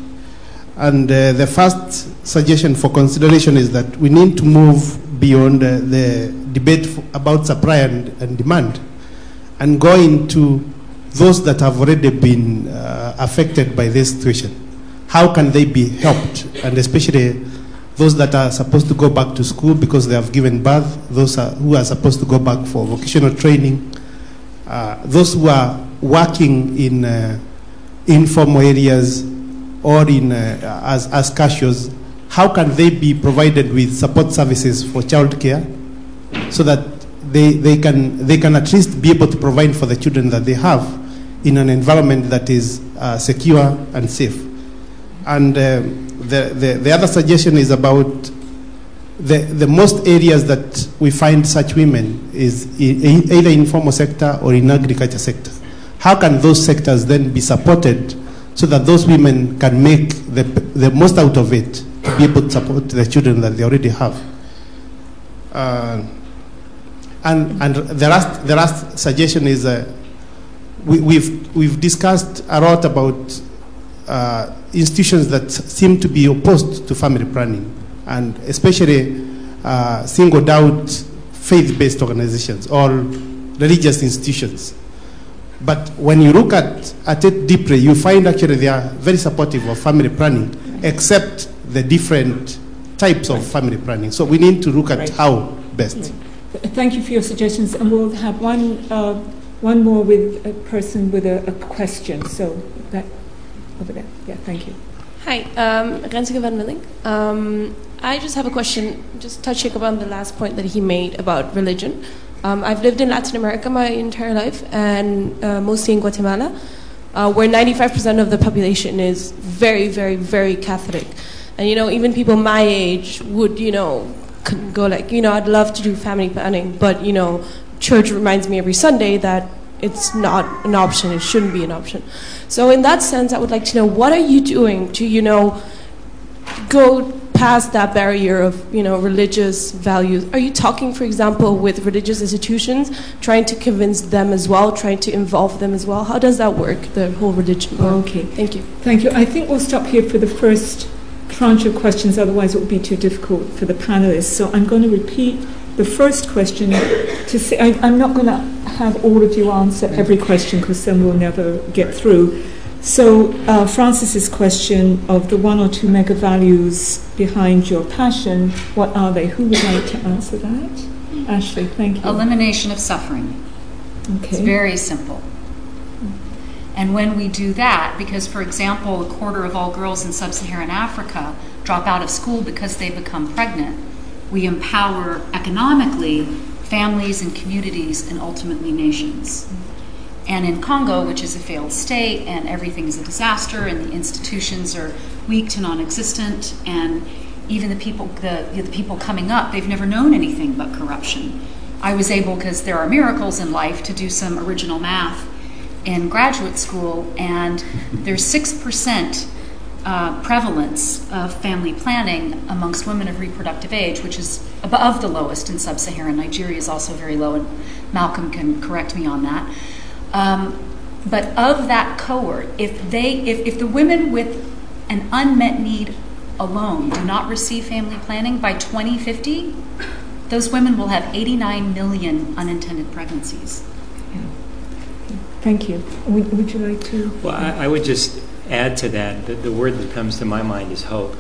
And uh, the first suggestion for consideration is that we need to move beyond uh, the debate about supply and, and, demand and go into those that have already been uh, affected by this situation. How can they be helped? And especially those that are supposed to go back to school because they have given birth, those are, who are supposed to go back for vocational training, uh, those who are working in uh, informal areas or in, uh, as, as cashiers, how can they be provided with support services for childcare so that they, they, can, they can at least be able to provide for the children that they have in an environment that is uh, secure and safe. And um, the, the, the other suggestion is about the, the most areas that we find such women is either in formal sector or in agriculture sector. How can those sectors then be supported so that those women can make the, the most out of it to be able to support the children that they already have? Uh, and and the last, the last suggestion is uh, we, we've, we've discussed a lot about uh, institutions that seem to be opposed to family planning, and especially uh, singled out faith based organizations or religious institutions. But when you look at, at it deeply, you find actually they are very supportive of family planning, except the different types of family planning. So we need to look at right. how best. Thank you for your suggestions, and we'll have one, uh, one more with a person with a, a question. So that over there. Yeah, thank you. Hi, um, Renske van Milling. Um, I just have a question, just touching upon the last point that he made about religion. Um, I've lived in Latin America my entire life, and uh, mostly in Guatemala, uh, where 95% of the population is very, very, very Catholic. And, you know, even people my age would, you know, go like, you know, I'd love to do family planning, but, you know, church reminds me every Sunday that it's not an option, it shouldn't be an option. So in that sense, I would like to know what are you doing to, you know, go past that barrier of, you know, religious values? Are you talking, for example, with religious institutions, trying to convince them as well, trying to involve them as well? How does that work, the whole religion? Work? Okay. Thank you. Thank you. I think we'll stop here for the first tranche of questions, otherwise it would be too difficult for the panelists. So I'm going to repeat the first question to say, I, I'm not going to have all of you answer every question because then we'll never get through. So, uh, Frances's question of the one or two mega values behind your passion, what are they? Who would like to answer that? Ashley, thank you. Elimination of suffering. Okay. It's very simple. And when we do that, because, for example, a quarter of all girls in sub Saharan Africa drop out of school because they become pregnant, we empower economically families and communities and ultimately nations. And in Congo, which is a failed state and everything is a disaster and the institutions are weak to non existent and even the people the, the people coming up, they've never known anything but corruption. I was able, because there are miracles in life, to do some original math in graduate school, and there's 6% uh, prevalence of family planning amongst women of reproductive age, which is above the lowest in sub Saharan. Nigeria is also very low, and Malcolm can correct me on that. Um, but of that cohort, if, they, if, if the women with an unmet need alone do not receive family planning by 2050, those women will have 89 million unintended pregnancies. Thank you. Would, would you like to? Well, I, I would just add to that, the, word that comes to my mind is hope.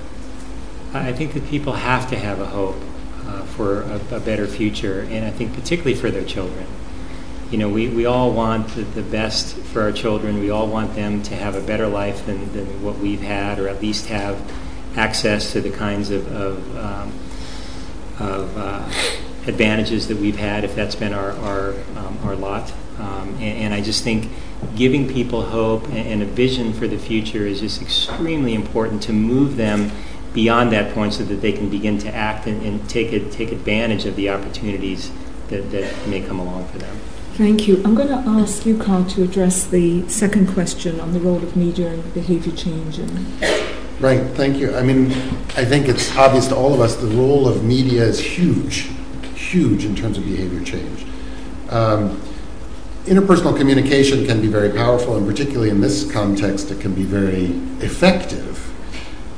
I think that people have to have a hope uh, for a, a, better future, and I think particularly for their children. You know, we, we all want the, the, best for our children. We all want them to have a better life than, than what we've had, or at least have access to the kinds of, of, um, of uh, advantages that we've had if that's been our, our, um, our lot. Um, and, and, I just think giving people hope and, and, a vision for the future is just extremely important to move them beyond that point so that they can begin to act and, and take, it, take advantage of the opportunities that, that may come along for them. Thank you. I'm going to ask you, Karl, to address the second question on the role of media and behavior change. And right, thank you. I mean, I think it's obvious to all of us the role of media is huge, huge in terms of behavior change. Um, interpersonal communication can be very powerful, and particularly in this context, it can be very effective.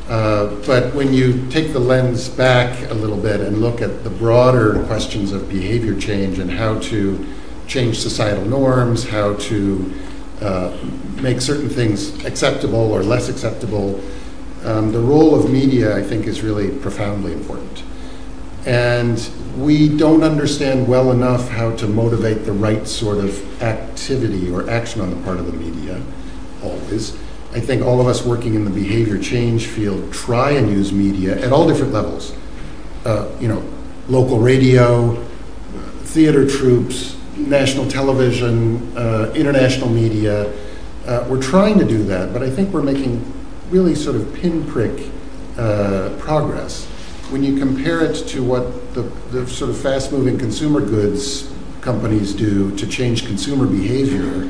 Uh, but when you take the lens back a little bit and look at the broader questions of behavior change and how to change societal norms, how to uh, make certain things acceptable or less acceptable, um, the role of media, I think, is really profoundly important. And we don't understand well enough how to motivate the right sort of activity or action on the part of the media, always. I think all of us working in the behavior change field try and use media at all different levels. Uh, you know, local radio, theater troupes, national television, uh, international media. Uh, we're trying to do that, but I think we're making really sort of pinprick uh, progress. When you compare it to what the, the sort of fast moving consumer goods companies do to change consumer behavior,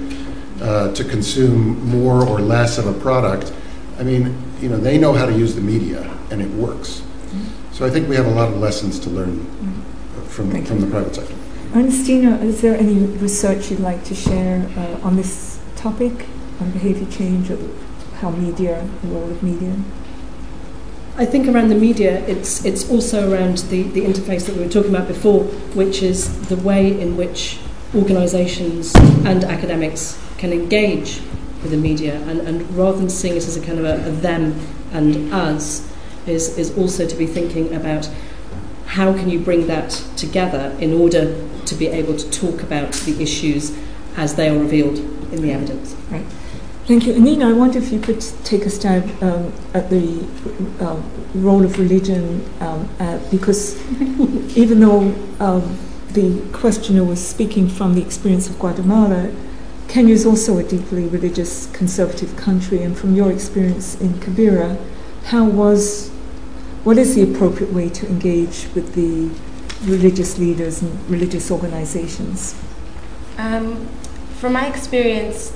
uh, to consume more or less of a product, I mean, you know, they know how to use the media and it works. So I think we have a lot of lessons to learn from, from the private sector. Ernestina, is there any research you'd like to share uh, on this topic, on behavior change or how media, the role of media? I think around the media, it's, it's also around the, the interface that we were talking about before, which is the way in which organisations and academics can engage with the media, and, and rather than seeing it as a kind of a, a them and us, is, is also to be thinking about how can you bring that together in order to be able to talk about the issues as they are revealed in the evidence. Right. Thank you. Nina, I wonder if you could take a stab um, at the uh, role of religion, um, uh, because even though um, the questioner was speaking from the experience of Guatemala, Kenya is also a deeply religious conservative country, and from your experience in Kibera, how was, what is the appropriate way to engage with the religious leaders and religious organizations? Um, from my experience,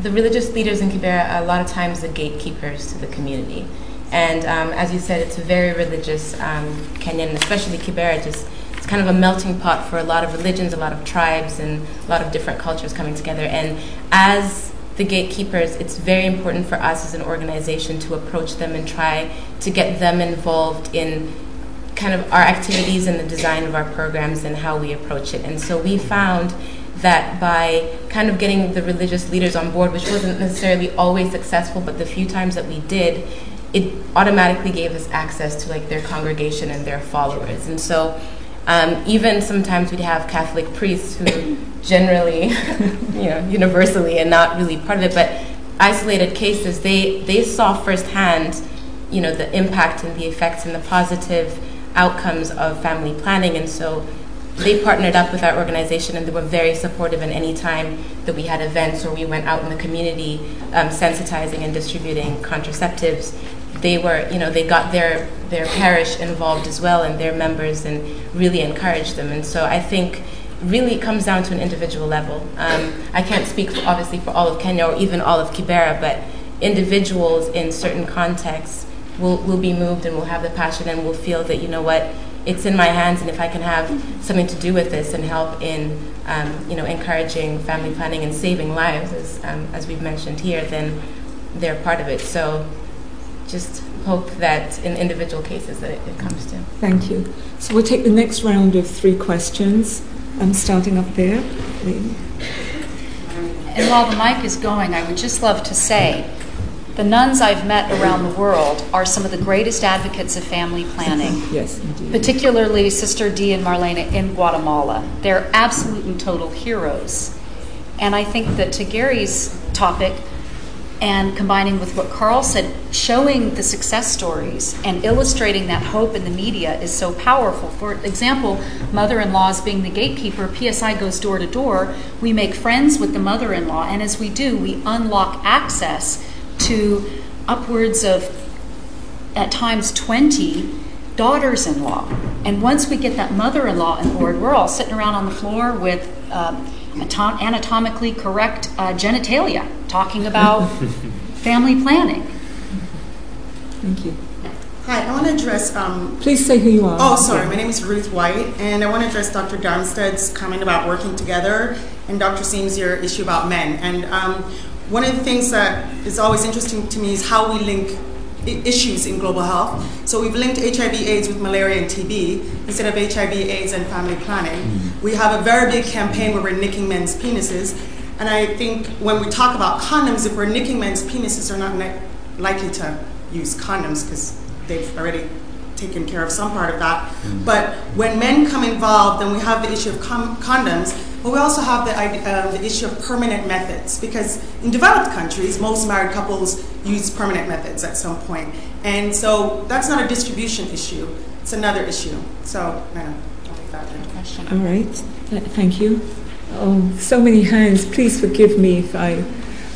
the religious leaders in Kibera are a lot of times the gatekeepers to the community. And um, as you said, it's a very religious um, Kenyan, especially Kibera, just it's kind of a melting pot for a lot of religions, a lot of tribes, and a lot of different cultures coming together. And as the gatekeepers, it's very important for us as an organization to approach them and try to get them involved in kind of our activities and the design of our programs and how we approach it. And so we found that by kind of getting the religious leaders on board, which wasn't necessarily always successful, but the few times that we did, it automatically gave us access to like their congregation and their followers. And so um, even sometimes we'd have Catholic priests who generally, you know, universally and not really part of it, but isolated cases, they, they saw firsthand, you know, the impact and the effects and the positive outcomes of family planning. And so they partnered up with our organization and they were very supportive in any time that we had events or we went out in the community um, sensitizing and distributing contraceptives they were, you know, they got their their parish involved as well and their members and really encouraged them. And so I think really it comes down to an individual level. Um, I can't speak for, obviously for all of Kenya or even all of Kibera, but individuals in certain contexts will, will be moved and will have the passion and will feel that, you know what, it's in my hands and if I can have something to do with this and help in, um, you know, encouraging family planning and saving lives, as, um, as we've mentioned here, then they're part of it. So just hope that in individual cases that it, it comes to. Thank you. So we'll take the next round of three questions. I'm starting up there. And while the mic is going, I would just love to say the nuns I've met around the world are some of the greatest advocates of family planning. yes, indeed. Particularly Sister Dee and Marlene in Guatemala. They're absolute and total heroes. And I think that to Gary's topic, and combining with what Karl said, showing the success stories and illustrating that hope in the media is so powerful. For example, mother in laws being the gatekeeper, PSI goes door to door. We make friends with the mother in law, and as we do, we unlock access to upwards of, at times, 20 daughters in law. And once we get that mother in law on board, we're all sitting around on the floor with um, anatomically correct uh, genitalia, talking about family planning. Thank you. Hi, I want to address. Um, Please say who you are. Oh, sorry. My name is Ruth White, and I want to address Dr. Darmstadt's comment about working together and Dr. Seams' your issue about men. And um, one of the things that is always interesting to me is how we link issues in global health. So we've linked HIV/AIDS with malaria and TB instead of HIV/AIDS and family planning. Mm-hmm. We have a very big campaign where we're nicking men's penises, and I think when we talk about condoms, if we're nicking men's penises, they're not ne- likely to use condoms because they've already taken care of some part of that. Mm. But when men come involved, then we have the issue of com- condoms, but we also have the, uh, the issue of permanent methods because in developed countries, most married couples use permanent methods at some point. And so that's not a distribution issue, it's another issue. So, no, I'll leave that question. All right, thank you. Oh, so many hands. Please forgive me if I.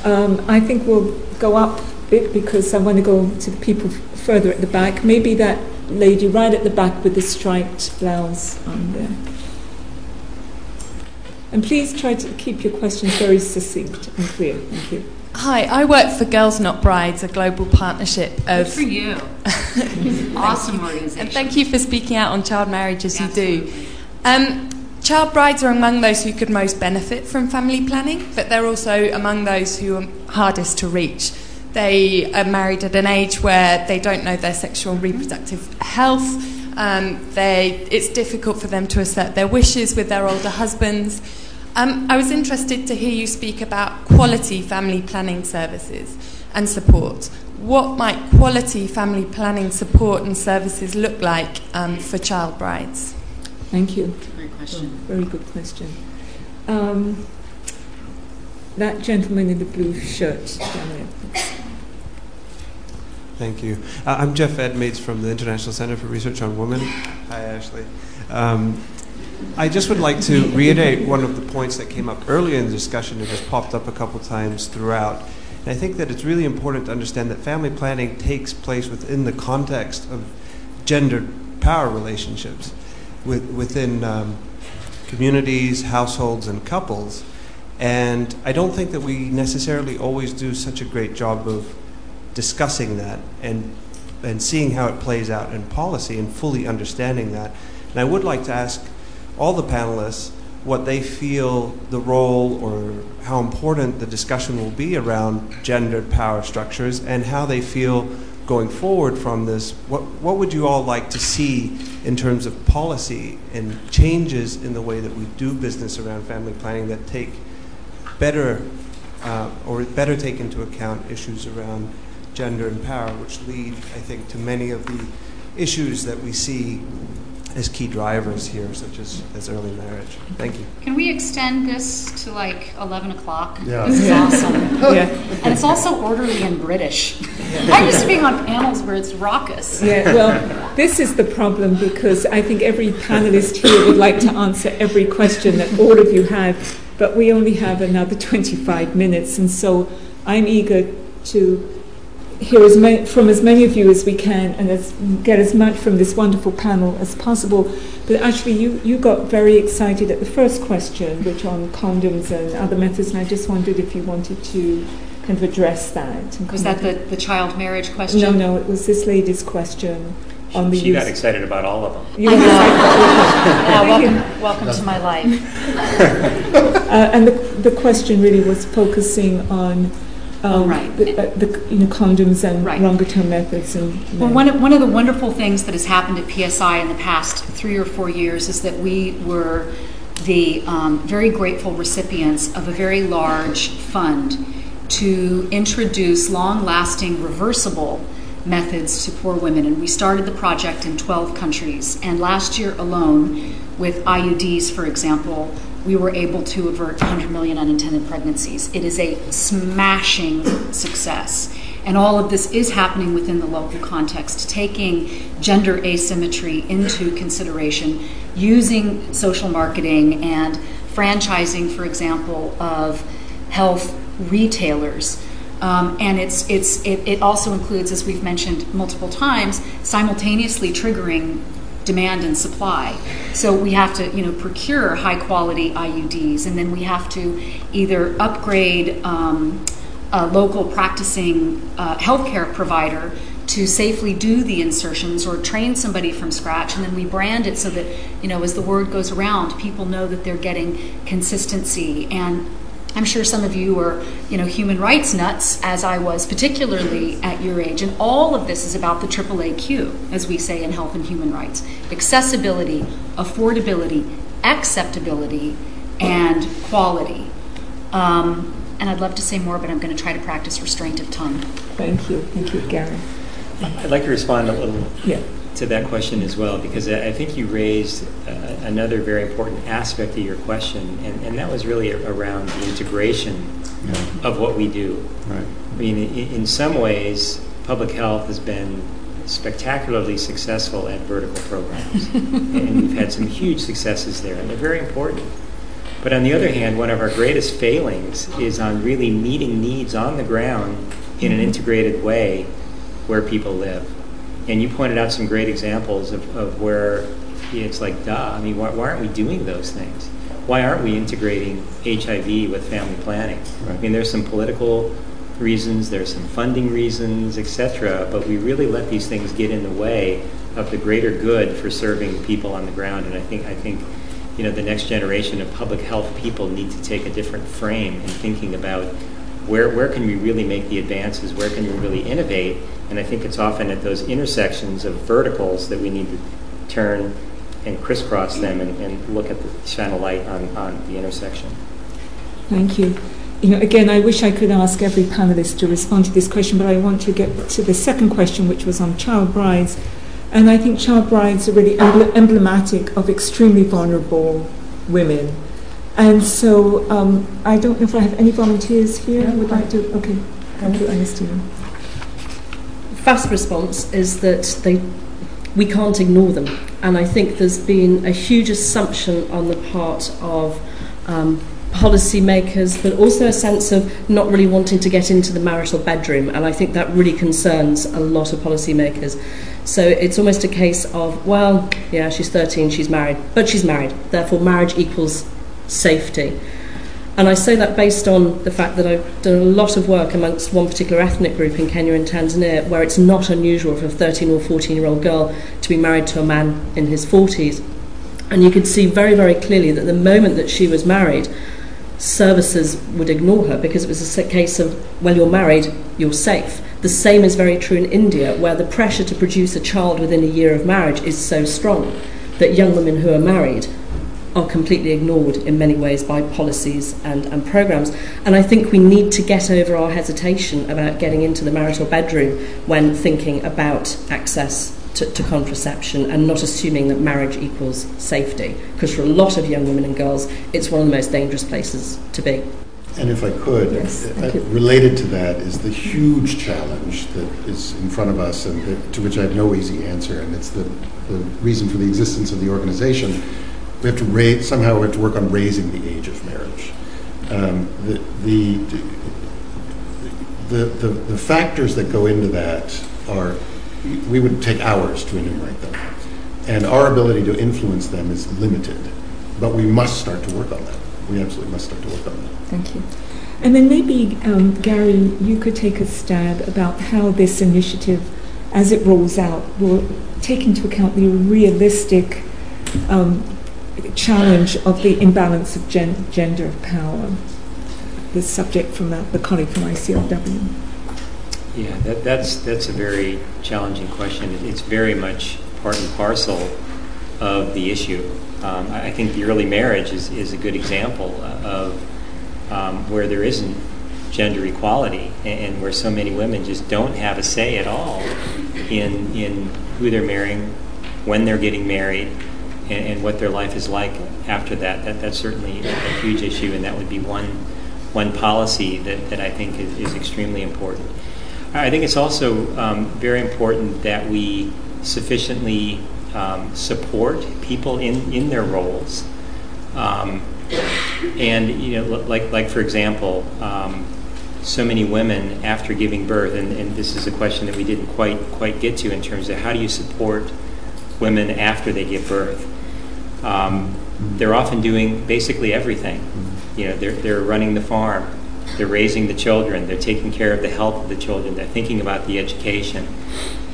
Um, I think we'll go up a bit because I want to go to the people further at the back. Maybe that lady right at the back with the striped blouse on there. And please try to keep your questions very succinct and clear. Thank you. Hi, I work for Girls Not Brides, a global partnership of. Good for you. awesome organization. And thank you for speaking out on child marriage as Absolutely. you do. Um, child brides are among those who could most benefit from family planning, but they're also among those who are hardest to reach. They are married at an age where they don't know their sexual and reproductive health. Um, they, it's difficult for them to assert their wishes with their older husbands. Um, I was interested to hear you speak about quality family planning services and support. What might quality family planning support and services look like um, for child brides? Thank you. Great question. Oh, very good question. Um, that gentleman in the blue shirt down there. Thank you. Uh, I'm Jeff Edmeades from the International Center for Research on Women. Hi, Ashley. Um, I just would like to reiterate one of the points that came up earlier in the discussion and has popped up a couple times throughout. And I think that it's really important to understand that family planning takes place within the context of gendered power relationships with, within um, communities, households, and couples. And I don't think that we necessarily always do such a great job of discussing that and and seeing how it plays out in policy and fully understanding that. And I would like to ask all the panelists what they feel the role or how important the discussion will be around gendered power structures and how they feel going forward from this. What, what would you all like to see in terms of policy and changes in the way that we do business around family planning that take better uh, or better take into account issues around gender and power, which lead, I think, to many of the issues that we see as key drivers here, such as, as early marriage. Thank you. Can we extend this to like 11 o'clock? Yeah. This is awesome. yeah. And it's also orderly and British. Yeah. I'm used to being on panels where it's raucous. Yeah, well, this is the problem because I think every panelist here would like to answer every question that all of you have, but we only have another 25 minutes, and so I'm eager to hear as many, from as many of you as we can and as, get as much from this wonderful panel as possible. But actually, you, you got very excited at the first question, which on condoms and other methods, and I just wondered if you wanted to kind of address that. Was that the, the child marriage question? No, no, it was this lady's question on the she got excited about all of them. You got yeah, welcome, welcome to my life. uh, and the, the question really was focusing on um, oh, right. the, uh, the, you know, condoms and right. longer term methods. And, well, one of, one of the wonderful things that has happened at PSI in the past three or four years is that we were the um, very grateful recipients of a very large fund to introduce long lasting reversible methods to poor women. And we started the project in 12 countries. And last year alone, with IUDs, for example, we were able to avert 100 million unintended pregnancies. It is a smashing success. And all of this is happening within the local context, taking gender asymmetry into consideration, using social marketing and franchising, for example, of health retailers. Um, and it's, it's, it, it also includes, as we've mentioned multiple times, simultaneously triggering demand and supply. So we have to, you know, procure high quality IUDs, and then we have to either upgrade um, a local practicing uh, healthcare provider to safely do the insertions or train somebody from scratch and then we brand it so that you know as the word goes around people know that they're getting consistency and I'm sure some of you are, you know, human rights nuts, as I was, particularly at your age. And all of this is about the AAAQ, as we say in health and human rights accessibility, affordability, acceptability, and quality. Um, and I'd love to say more, but I'm going to try to practice restraint of tongue. Thank you. Thank you, Gary. I'd like to respond a little Yeah. To that question as well, because I think you raised uh, another very important aspect of your question, and, and that was really around the integration of what we do. Right. I mean, in, in some ways, public health has been spectacularly successful at vertical programs, and we've had some huge successes there, and they're very important. But on the other hand, one of our greatest failings is on really meeting needs on the ground in an integrated way where people live. And you pointed out some great examples of, of where it's like, duh, I mean, why, why aren't we doing those things? Why aren't we integrating HIV with family planning? I mean, there's some political reasons, there's some funding reasons, etc., but we really let these things get in the way of the greater good for serving people on the ground. And I think, I think you know, the next generation of public health people need to take a different frame in thinking about where, where can we really make the advances, where can we really innovate, and I think it's often at those intersections of verticals that we need to turn and crisscross them and, and look at the shine a light on, on the intersection. Thank you. You know, again, I wish I could ask every panelist to respond to this question, but I want to get to the second question, which was on child brides. And I think child brides are really emblematic of extremely vulnerable women. And so um, I don't know if I have any volunteers here who would like to. Okay, thank you, Ernestina. Fast response is that they, we can't ignore them. And I think there's been a huge assumption on the part of um, policymakers, but also a sense of not really wanting to get into the marital bedroom. And I think that really concerns a lot of policymakers. So it's almost a case of, well, yeah, she's 13, she's married, but she's married. Therefore, marriage equals safety. And I say that based on the fact that I've done a lot of work amongst one particular ethnic group in Kenya and Tanzania, where it's not unusual for a 13 or 14 year old girl to be married to a man in his 40s. And you could see very, very clearly that the moment that she was married, services would ignore her because it was a case of, well, you're married, you're safe. The same is very true in India, where the pressure to produce a child within a year of marriage is so strong that young women who are married are completely ignored in many ways by policies and, and programs. And I think we need to get over our hesitation about getting into the marital bedroom when thinking about access to, to contraception and not assuming that marriage equals safety. Because for a lot of young women and girls, it's one of the most dangerous places to be. And if I could, Yes, uh, related to that is the huge challenge that is in front of us and that, to which I have no easy answer, and it's the, the reason for the existence of the organization. We have to raise, somehow we have to work on raising the age of marriage. Um, the, the, the, the, the factors that go into that are, we would take hours to enumerate them. And our ability to influence them is limited, but we must start to work on that. We absolutely must start to work on that. Thank you. And then maybe, um, Gary, you could take a stab about how this initiative, as it rolls out, will take into account the realistic um, challenge of the imbalance of gen- gender power. The subject from the, the colleague from ICRW. Yeah, that, that's, that's a very challenging question. It's very much part and parcel of the issue. Um, I think the early marriage is, is a good example of um, where there isn't gender equality and, and where so many women just don't have a say at all in, in who they're marrying, when they're getting married, and, and what their life is like after that. that that's certainly a, a, huge issue, and that would be one, one policy that, that I think is, is extremely important. I think it's also um, very important that we sufficiently um, support people in, in their roles. Um, and, you know, like, like for example, um, so many women after giving birth, and, and this is a question that we didn't quite, quite get to in terms of how do you support women after they give birth. Um, they're often doing basically everything. You know, they're, they're running the farm, they're raising the children, they're taking care of the health of the children, they're thinking about the education.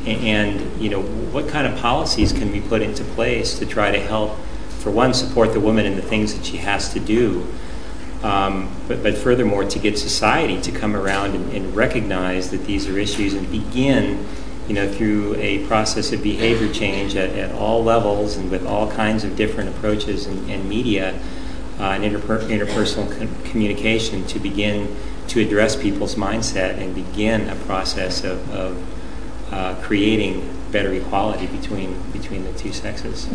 And, you know, what kind of policies can we put into place to try to help, for one, support the woman in the things that she has to do, um, but, but furthermore, to get society to come around and, and recognize that these are issues and begin through a process of behavior change at, all levels and with all kinds of different approaches and, and media uh, and interper- interpersonal com- communication to begin to address people's mindset and begin a process of, uh, creating better equality between between the two sexes.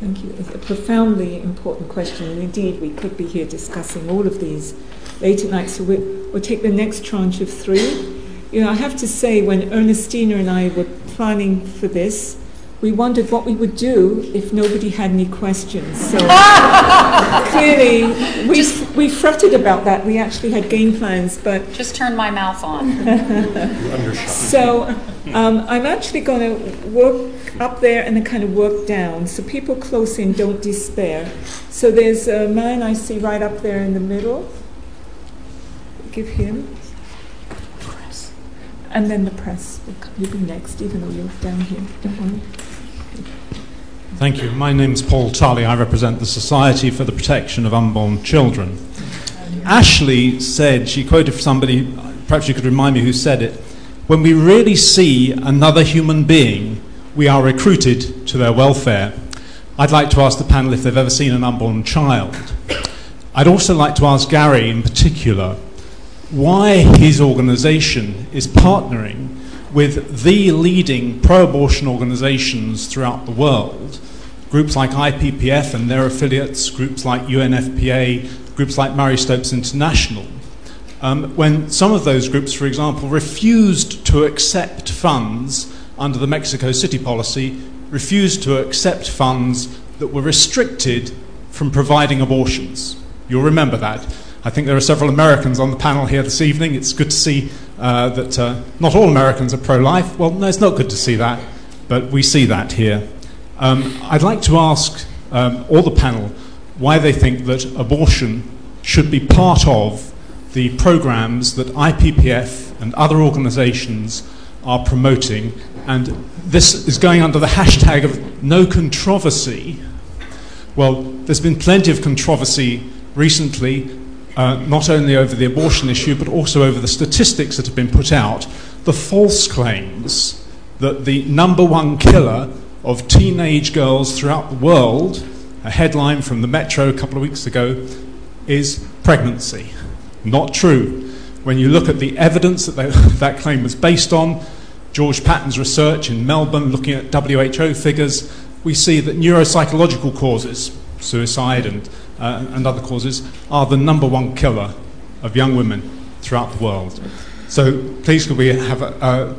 Thank you. It's a profoundly important question, and indeed, we could be here discussing all of these late at night. So we'll take the next tranche of three. You know, I have to say, when Ernestina and I were planning for this, we wondered what we would do if nobody had any questions. So clearly, we, we fretted about that. We actually had game plans, but. Just turn my mouth on. so um, I'm actually going to work up there and then kind of work down. So people close in don't despair. So there's a man I see right up there in the middle. Give him and then the press will be next, even though you're down here. Don't worry. Thank you. My name is Paul Tully. I represent the Society for the Protection of Unborn Children. Ashley said, she quoted somebody, perhaps you could remind me who said it, when we really see another human being, we are recruited to their welfare. I'd like to ask the panel if they've ever seen an unborn child. I'd also like to ask Gary in particular why his organization is partnering with the leading pro abortion organizations throughout the world. Groups like IPPF and their affiliates, groups like UNFPA, groups like Marie Stopes International. Um, when some of those groups, for example, refused to accept funds under the Mexico City policy, refused to accept funds that were restricted from providing abortions. You'll remember that. I think there are several Americans on the panel here this evening. It's good to see uh, that uh, not all Americans are pro life. Well, no, it's not good to see that, but we see that here. Um, I'd like to ask um, all the panel why they think that abortion should be part of the programs that IPPF and other organizations are promoting. And this is going under the hashtag of no controversy. Well, there's been plenty of controversy recently uh, not only over the abortion issue, but also over the statistics that have been put out, the false claims that the number one killer of teenage girls throughout the world, a headline from the Metro a couple of weeks ago, is pregnancy. Not true. When you look at the evidence that they, that claim was based on, George Patton's research in Melbourne looking at WHO figures, we see that neuropsychological causes, suicide and uh, and other causes are the number one killer of young women throughout the world. So please could we have uh,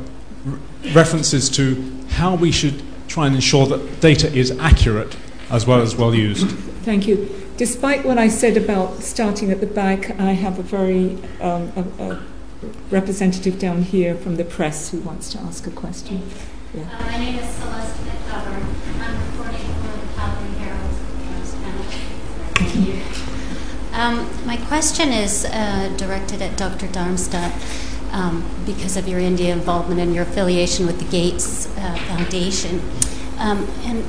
references to how we should try and ensure that data is accurate as well as well used? Thank you. Despite what I said about starting at the back, I have a very um, a, a representative down here from the press who wants to ask a question. Yeah. Uh, my name is Celeste McGovern. Um, my question is uh, directed at Dr. Darmstadt um, because of your India involvement and your affiliation with the Gates uh, Foundation. Um, and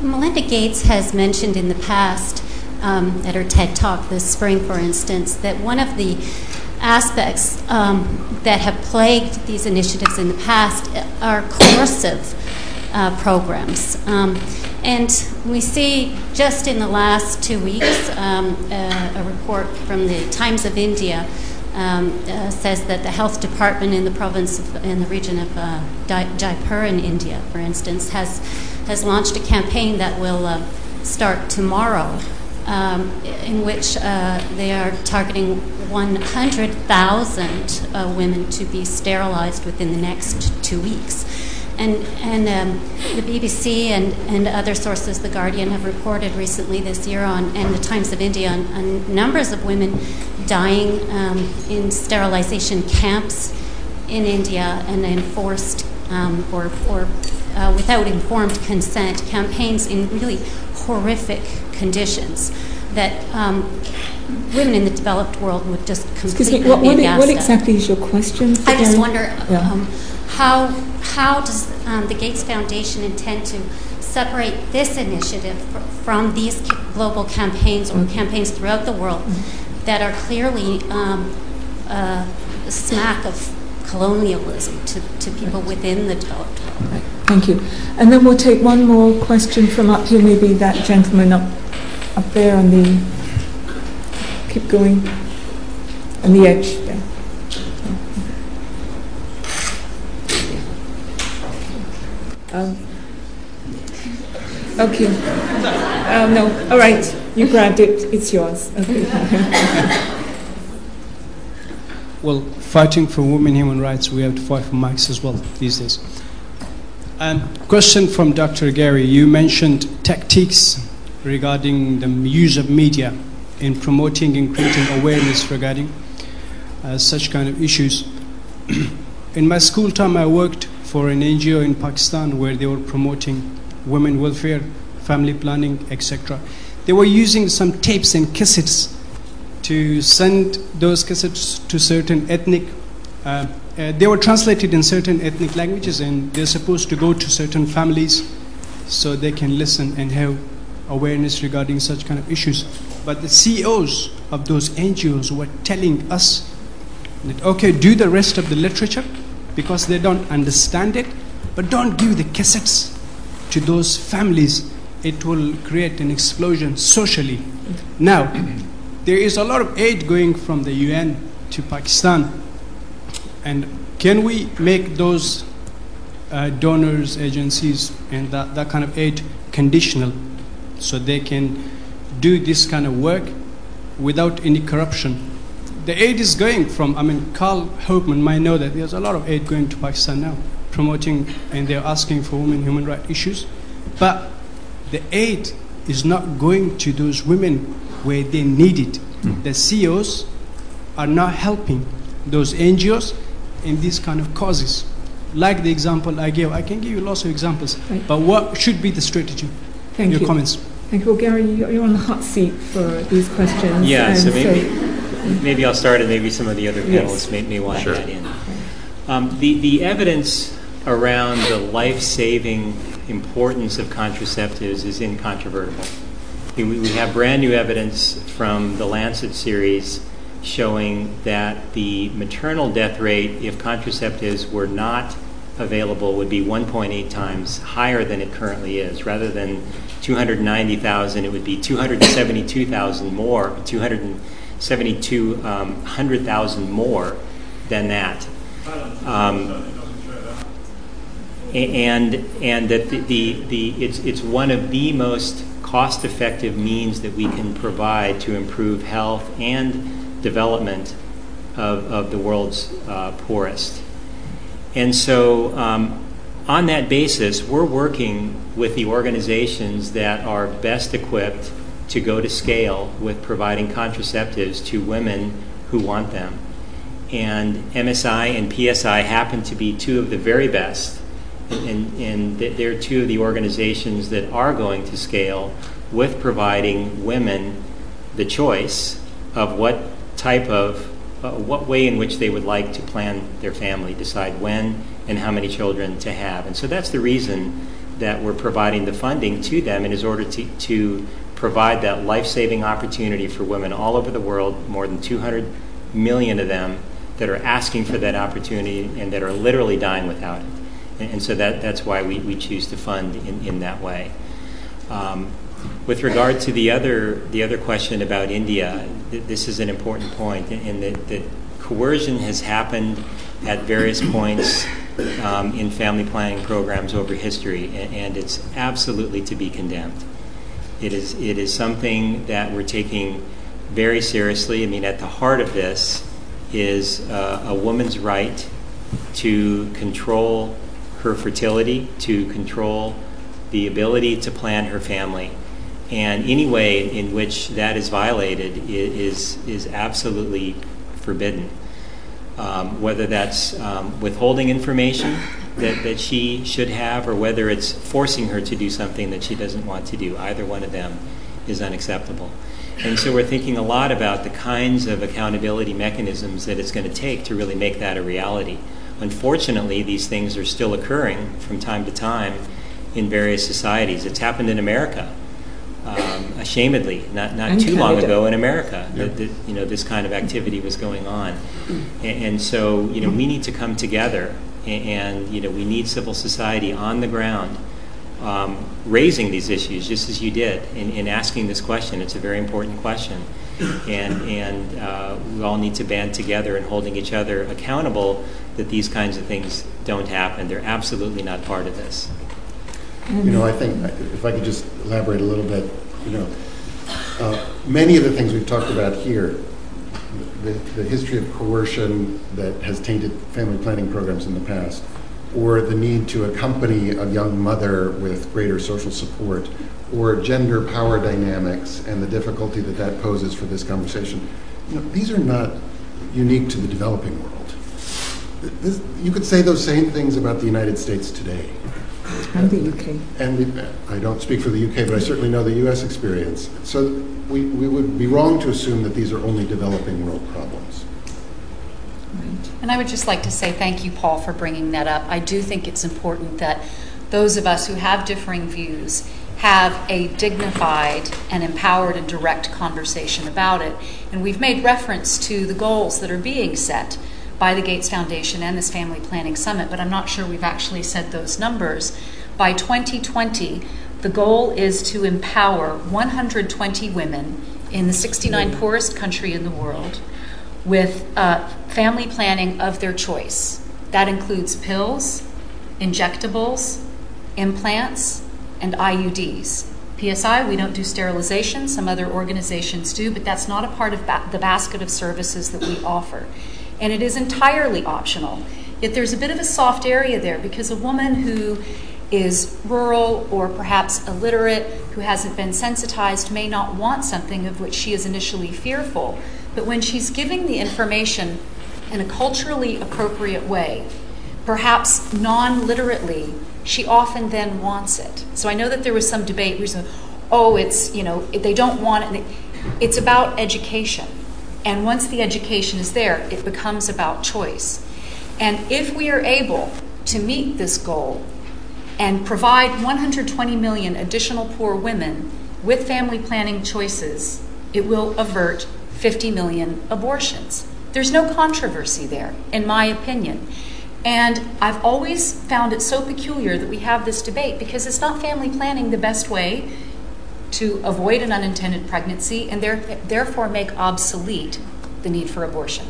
Melinda Gates has mentioned in the past um, at her TED Talk this spring, for instance, that one of the aspects um, that have plagued these initiatives in the past are coercive uh, programs. Um, and we see just in the last two weeks um, uh, a report from the Times of India um, uh, says that the health department in the province of, in the region of uh, Jaipur in India, for instance, has has launched a campaign that will uh, start tomorrow, um, in which uh, they are targeting 100,000 uh, women to be sterilized within the next two weeks. And, and um, the BBC and, and other sources, The Guardian, have reported recently this year on, and the Times of India, on, numbers of women dying um, in sterilization camps in India and enforced um, or, or uh, without informed consent campaigns in really horrific conditions that um, women in the developed world would just completely Excuse me, what, be exactly is your question? I just wonder um, how how does um, the Gates Foundation intend to separate this initiative fr- from these global campaigns or campaigns throughout the world that are clearly um, uh, a smack of colonialism to, to people within the developed world? Thank you. And then we'll take one more question from up here, maybe that gentleman up, up there on the, keep going, on the edge there. Um, okay. Uh, no, all right, you grabbed it, it's yours. Okay. Well, fighting for women human rights, we have to fight for mics as well these days. Um, question from Dr. Gary. You mentioned tactics regarding the use of media in promoting and creating awareness regarding uh, such kind of issues. in my school time, I worked for an NGO in Pakistan where they were promoting women welfare, family planning, etc. They were using some tapes and cassettes to send those cassettes to certain ethnic. Uh, uh, they were translated in certain ethnic languages, and they're supposed to go to certain families so they can listen and have awareness regarding such kind of issues. But the CEOs of those NGOs were telling us that okay, do the rest of the literature because they don't understand it, but don't give the cassettes to those families. It will create an explosion socially. Now, there is a lot of aid going from the UN to Pakistan. And can we make those uh, donors, agencies, and that, that kind of aid conditional so they can do this kind of work without any corruption? The aid is going from, I mean, Karl Hofmann might know that there's a lot of aid going to Pakistan now, promoting and they're asking for women human rights issues. But the aid is not going to those women where they need it. Mm. The CEOs are not helping those NGOs in these kind of causes. Like the example I gave, I can give you lots of examples. Right. But what should be the strategy? Thank Your you. comments. Thank you. Well, Gary, you- you're on the hot seat for these questions. Yeah, and so maybe, maybe I'll start and maybe some of the other Yes. panelists may, may want Sure. to add in. Um, the, the evidence around the life-saving importance of contraceptives is incontrovertible. We, we have brand new evidence from the Lancet series showing that the maternal death rate, if contraceptives were not available, would be 1.8 times higher than it currently is. Rather than 290,000, it would be 272,000 more, 272,000 more than that. Um, and and that the, the, the it's it's one of the most cost effective means that we can provide to improve health and development of, of the world's uh, poorest. And so, um, on that basis, we're working with the organizations that are best equipped to go to scale with providing contraceptives to women who want them. And MSI and PSI happen to be two of the very best. And, and they're two of the organizations that are going to scale with providing women the choice of what type of, uh, what way in which they would like to plan their family, decide when and how many children to have. And so that's the reason that we're providing the funding to them in order to, to provide that life-saving opportunity for women all over the world, more than 200 million of them that are asking for that opportunity and that are literally dying without it. And, and so that, that's why we, we choose to fund in, in that way. Um, with regard to the other, the other question about India, th- this is an important point in, that, that coercion has happened at various points um, in family planning programs over history, and, and it's absolutely to be condemned. It is, it is something that we're taking very seriously. I mean, at the heart of this is uh, a woman's right to control her fertility, to control the ability to plan her family. And any way in which that is violated is, is absolutely forbidden. Um, whether that's um, withholding information that, that she should have, or whether it's forcing her to do something that she doesn't want to do. Either one of them is unacceptable. And so we're thinking a lot about the kinds of accountability mechanisms that it's going to take to really make that a reality. Unfortunately, these things are still occurring from time to time in various societies. It's happened in America, um, ashamedly, not, not too long ago in America, that, that, you know, this kind of activity was going on. And, and so, you know, we need to come together and, you know, we need civil society on the ground um, raising these issues, just as you did, in, in asking this question. It's a very important question. And, and uh, we all need to band together in holding each other accountable that these kinds of things don't happen. They're absolutely not part of this. You know, I think, if I could just elaborate a little bit, you know, uh, many of the things we've talked about here, the, history of coercion that has tainted family planning programs in the past, or the need to accompany a young mother with greater social support, or gender power dynamics and the difficulty that that poses for this conversation, these are not unique to the developing world. You could say those same things about the United States today. And the UK. And the, I don't speak for the UK, but I certainly know the US experience. So we, we would be wrong to assume that these are only developing world problems. And I would just like to say thank you, Paul, for bringing that up. I do think it's important that those of us who have differing views have a dignified and empowered and direct conversation about it. And we've made reference to the goals that are being set by the Gates Foundation and this Family Planning Summit, but I'm not sure we've actually said those numbers. By 2020, the goal is to empower 120 women in the 69 poorest country in the world with uh, family planning of their choice. That includes pills, injectables, implants, and IUDs. PSI, we don't do sterilization, some other organizations do, but that's not a part of ba- the basket of services that we offer. And it is entirely optional. Yet there's a bit of a soft area there because a woman who is rural or perhaps illiterate, who hasn't been sensitized, may not want something of which she is initially fearful. But when she's giving the information in a culturally appropriate way, perhaps non literately, she often then wants it. So I know that there was some debate recently oh, it's, you know, they don't want it. It's about education. And once the education is there, it becomes about choice. And if we are able to meet this goal and provide 120 million additional poor women with family planning choices, it will avert 50 million abortions. There's no controversy there, in my opinion. And I've always found it so peculiar that we have this debate because it's not family planning the best way to avoid an unintended pregnancy and there, therefore make obsolete the need for abortion.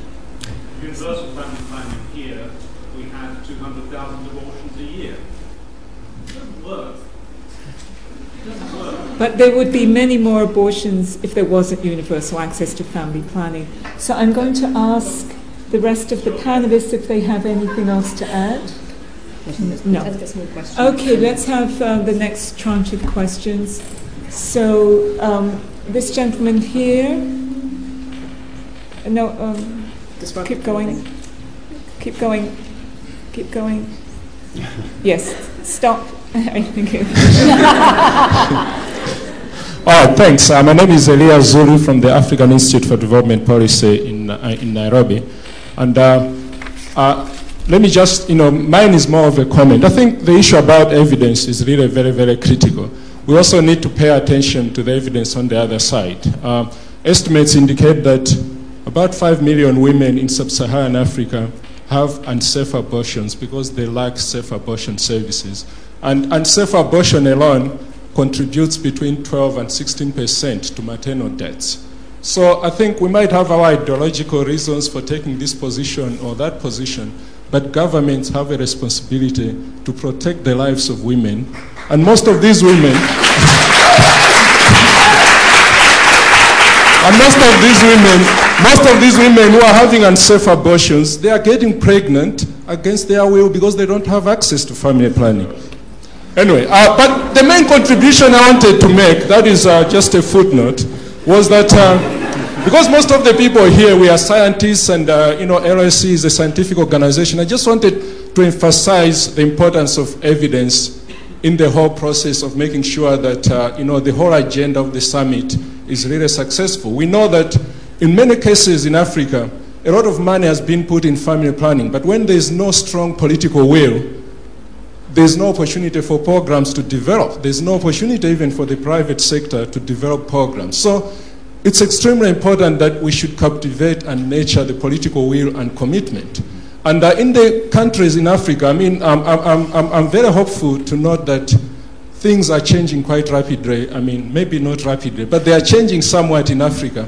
Universal family planning here, we had 200,000 abortions a year. It doesn't work. It doesn't work. But there would be many more abortions if there wasn't universal access to family planning. So I'm going to ask the rest of the panelists if they have anything else to add. No. Okay, let's have uh, the next tranche of questions. So um, this gentleman here. No, um, keep going. Keep going. Keep going. Yes, stop. I think. All right, thanks. Uh, my name is Eliya Zulu from the African Institute for Development Policy in, uh, in Nairobi. And uh, uh, let me just, you know, mine is more of a comment. I think the issue about evidence is really very, very critical. We also need to pay attention to the evidence on the other side. Uh, estimates indicate that about 5 million women in sub Saharan Africa have unsafe abortions because they lack safe abortion services. And unsafe abortion alone contributes between 12 and 16 percent to maternal deaths. So I think we might have our ideological reasons for taking this position or that position, but governments have a responsibility to protect the lives of women. And most of these women. And most of these women, most of these women who are having unsafe abortions, they are getting pregnant against their will because they don't have access to family planning. Anyway, uh, but the main contribution I wanted to make, that is uh, just a footnote, was that uh, because most of the people here, we are scientists and, uh, you know, LSE is a scientific organization, I just wanted to emphasize the importance of evidence in the whole process of making sure that, uh, you know, the whole agenda of the summit is really successful. We know that in many cases in Africa, a lot of money has been put in family planning, but when there's no strong political will, there's no opportunity for programs to develop. There's no opportunity even for the private sector to develop programs. So it's extremely important that we should cultivate and nurture the political will and commitment. And uh, in the countries in Africa, I mean, I'm, I'm, I'm, I'm very hopeful to note that things are changing quite rapidly. I mean, maybe not rapidly, but they are changing somewhat in Africa.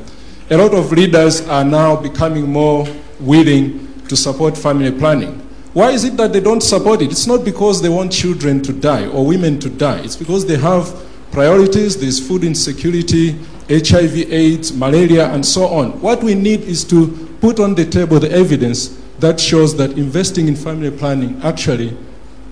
A lot of leaders are now becoming more willing to support family planning. Why is it that they don't support it? It's not because they want children to die or women to die. It's because they have priorities. There's food insecurity, HIV, AIDS, malaria, and so on. What we need is to put on the table the evidence that shows that investing in family planning actually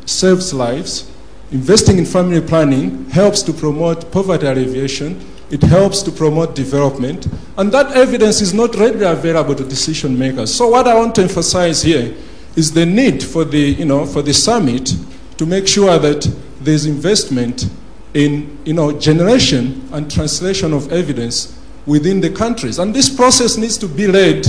saves lives. Investing in family planning helps to promote poverty alleviation. It helps to promote development. And that evidence is not readily available to decision makers. So, what I want to emphasize here is the need for the, you know, for the summit to make sure that there's investment in you know, generation and translation of evidence within the countries. And this process needs to be led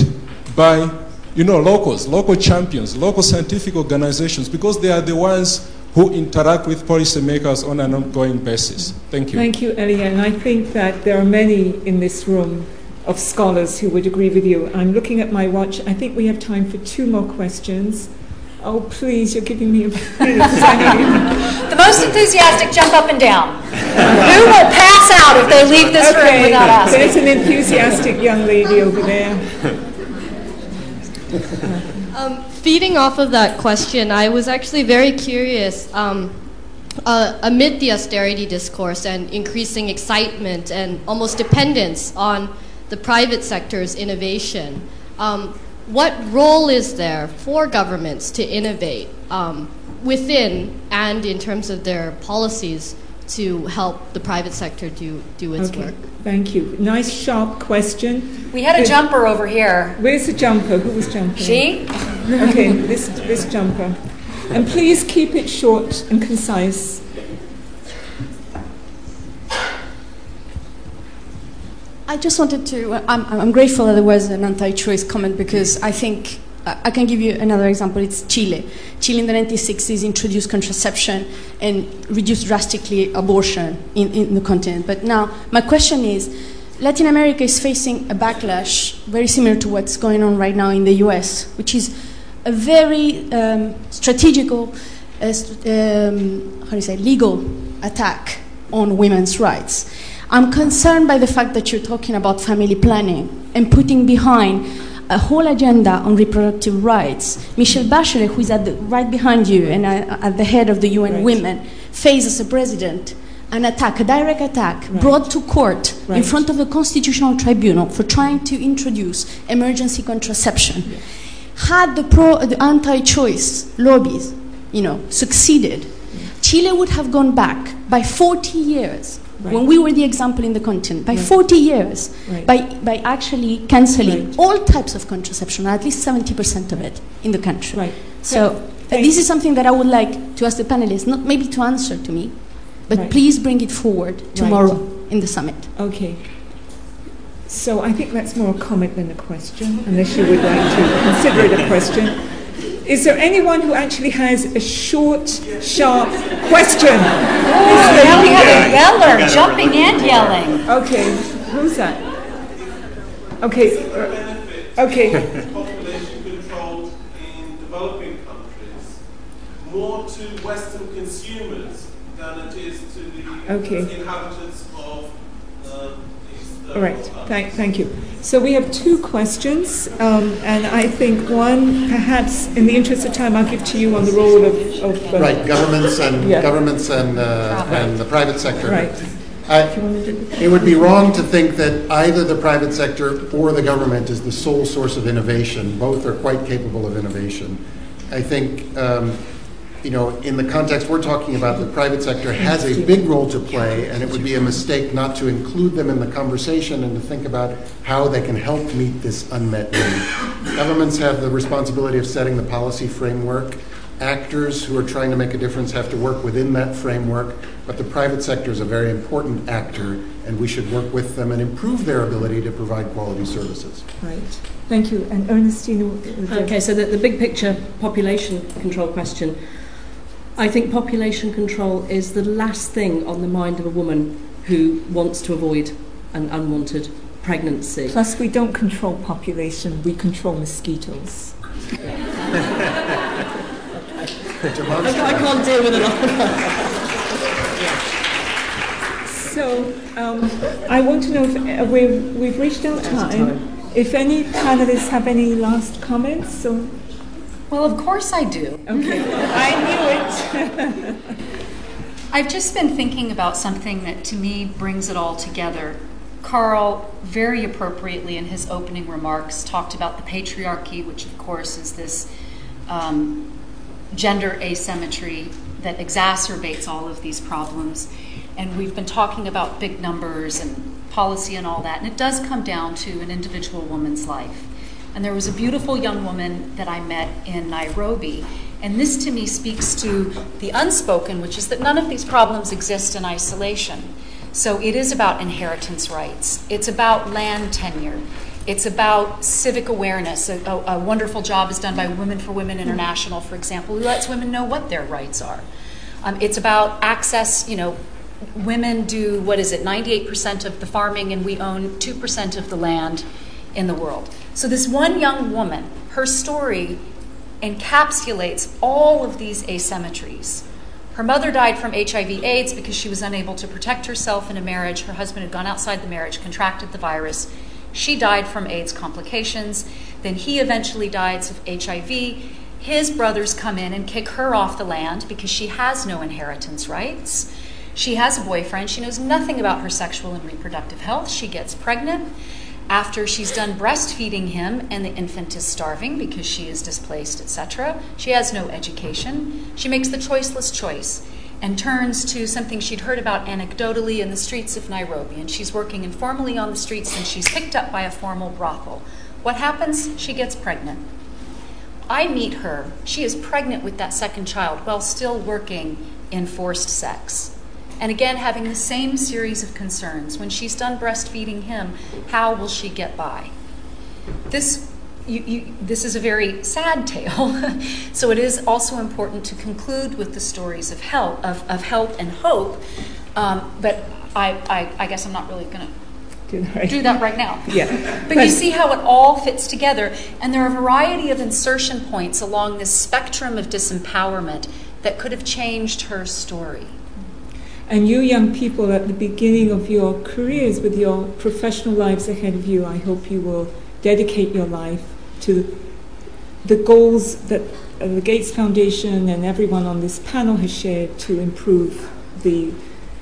by you know, locals, local champions, local scientific organizations, because they are the ones who interact with policymakers on an ongoing basis. Thank you. Thank you, Eliya. And I think that there are many in this room of scholars who would agree with you. I'm looking at my watch. I think we have time for two more questions. Oh, please, you're giving me a The most enthusiastic jump up and down. Who will pass out if they leave this room okay, without asking? there's an enthusiastic young lady over there. Um, feeding off of that question, I was actually very curious. Um, uh, amid the austerity discourse and increasing excitement and almost dependence on the private sector's innovation, um, what role is there for governments to innovate um, within and in terms of their policies to help the private sector do, do its Okay, work? Thank you. Nice, sharp question. We had a jumper over here. Where's the jumper? Who was jumping? She? Okay, this, this jumper. And please keep it short and concise. I just wanted to. Uh, I'm, I'm grateful that there was an anti-choice comment because I think I can give you another example. It's Chile. Chile in the 1960s introduced contraception and reduced drastically abortion in, in the continent. But now, my question is Latin America is facing a backlash very similar to what's going on right now in the US, which is a very um, strategical, uh, um, how do you say, legal attack on women's rights. I'm concerned by the fact that you're talking about family planning and putting behind a whole agenda on reproductive rights. Michelle Bachelet, who is at the, right behind you and uh, at the head of the UN Right. Women, faces a president an attack, a direct attack, brought to court in front of the Constitutional Tribunal for trying to introduce emergency contraception. Had the pro, the anti-choice lobbies, you know, succeeded, Chile would have gone back by 40 years. Right. When we were the example in the continent, by Right. 40 years, Right. by, by actually canceling all types of contraception, at least 70% of it in the country. Right. So, uh, this is something that I would like to ask the panelists, not maybe to answer to me, but please bring it forward tomorrow in the summit. Okay. So I think that's more a comment than a question, unless you would like to consider it a question. Is there anyone who actually has a short, sharp question? Oh, now we have a yeller jumping and yelling. Okay, who's that? Okay, okay. population controlled in developing countries more to Western consumers than it is to the Okay. inhabitants of uh, these third All right, thank, thank you. So we have two questions, um, and I think one, perhaps, in the interest of time, I'll give to you on the role of. of uh, Right, governments and Yeah. governments and uh, and the private sector. Right. I, it would be wrong to think that either the private sector or the government is the sole source of innovation. Both are quite capable of innovation. I think, um, you know, in the context we're talking about, the private sector has a big role to play, and it would be a mistake not to include them in the conversation and to think about how they can help meet this unmet need. Governments have the responsibility of setting the policy framework actors who are trying to make a difference have to work within that framework, but the private sector is a very important actor, and we should work with them and improve their ability to provide quality services. Right. Thank you. And Ernestina. Okay, so the, the big picture population control question. I think population control is the last thing on the mind of a woman who wants to avoid an unwanted pregnancy. Plus, we don't control population, we control mosquitoes. I, can't deal with it. So, um, I want to know if uh, we've, we've reached our time. If any panelists have any last comments, so. Well, of course I do. Okay, I knew it. I've just been thinking about something that to me brings it all together. Karl, very appropriately in his opening remarks, talked about the patriarchy, which of course is this um, gender asymmetry that exacerbates all of these problems. And we've been talking about big numbers and policy and all that, and it does come down to an individual woman's life. And there was a beautiful young woman that I met in Nairobi. And this to me speaks to the unspoken, which is that none of these problems exist in isolation. So it is about inheritance rights, it's about land tenure, it's about civic awareness. A, a, a, wonderful job is done by Women for Women International, for example, who lets women know what their rights are. Um, it's about access, you know, women do, what is it, 98% of the farming, and we own 2% of the land in the world. So, this one young woman, her story encapsulates all of these asymmetries. Her mother died from HIV AIDS because she was unable to protect herself in a marriage. Her husband had gone outside the marriage, contracted the virus. She died from AIDS complications. Then he eventually died of HIV. His brothers come in and kick her off the land because she has no inheritance rights. She has a boyfriend. She knows nothing about her sexual and reproductive health. She gets pregnant. After she's done breastfeeding him and the infant is starving because she is displaced, etc., she has no education. She makes the choiceless choice and turns to something she'd heard about anecdotally in the streets of Nairobi. And she's working informally on the streets and she's picked up by a formal brothel. What happens? She gets pregnant. I meet her. She is pregnant with that second child while still working in forced sex. And again, having the same series of concerns. When she's done breastfeeding him, how will she get by? This you, you, this is a very sad tale. so it is also important to conclude with the stories of help, of, of help and hope. Um, but I, I, I, guess I'm not really going to do, right. do that right now. Yeah. But you see how it all fits together, and there are a variety of insertion points along this spectrum of disempowerment that could have changed her story. And you young people at the beginning of your careers with your professional lives ahead of you, I hope you will dedicate your life to the goals that uh, the Gates Foundation and everyone on this panel has shared to improve the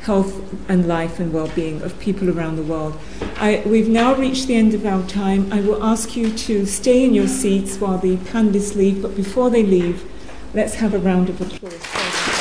health and life and well-being of people around the world. I, we've now reached the end of our time. I will ask you to stay in your seats while the panelists leave, but before they leave, let's have a round of applause.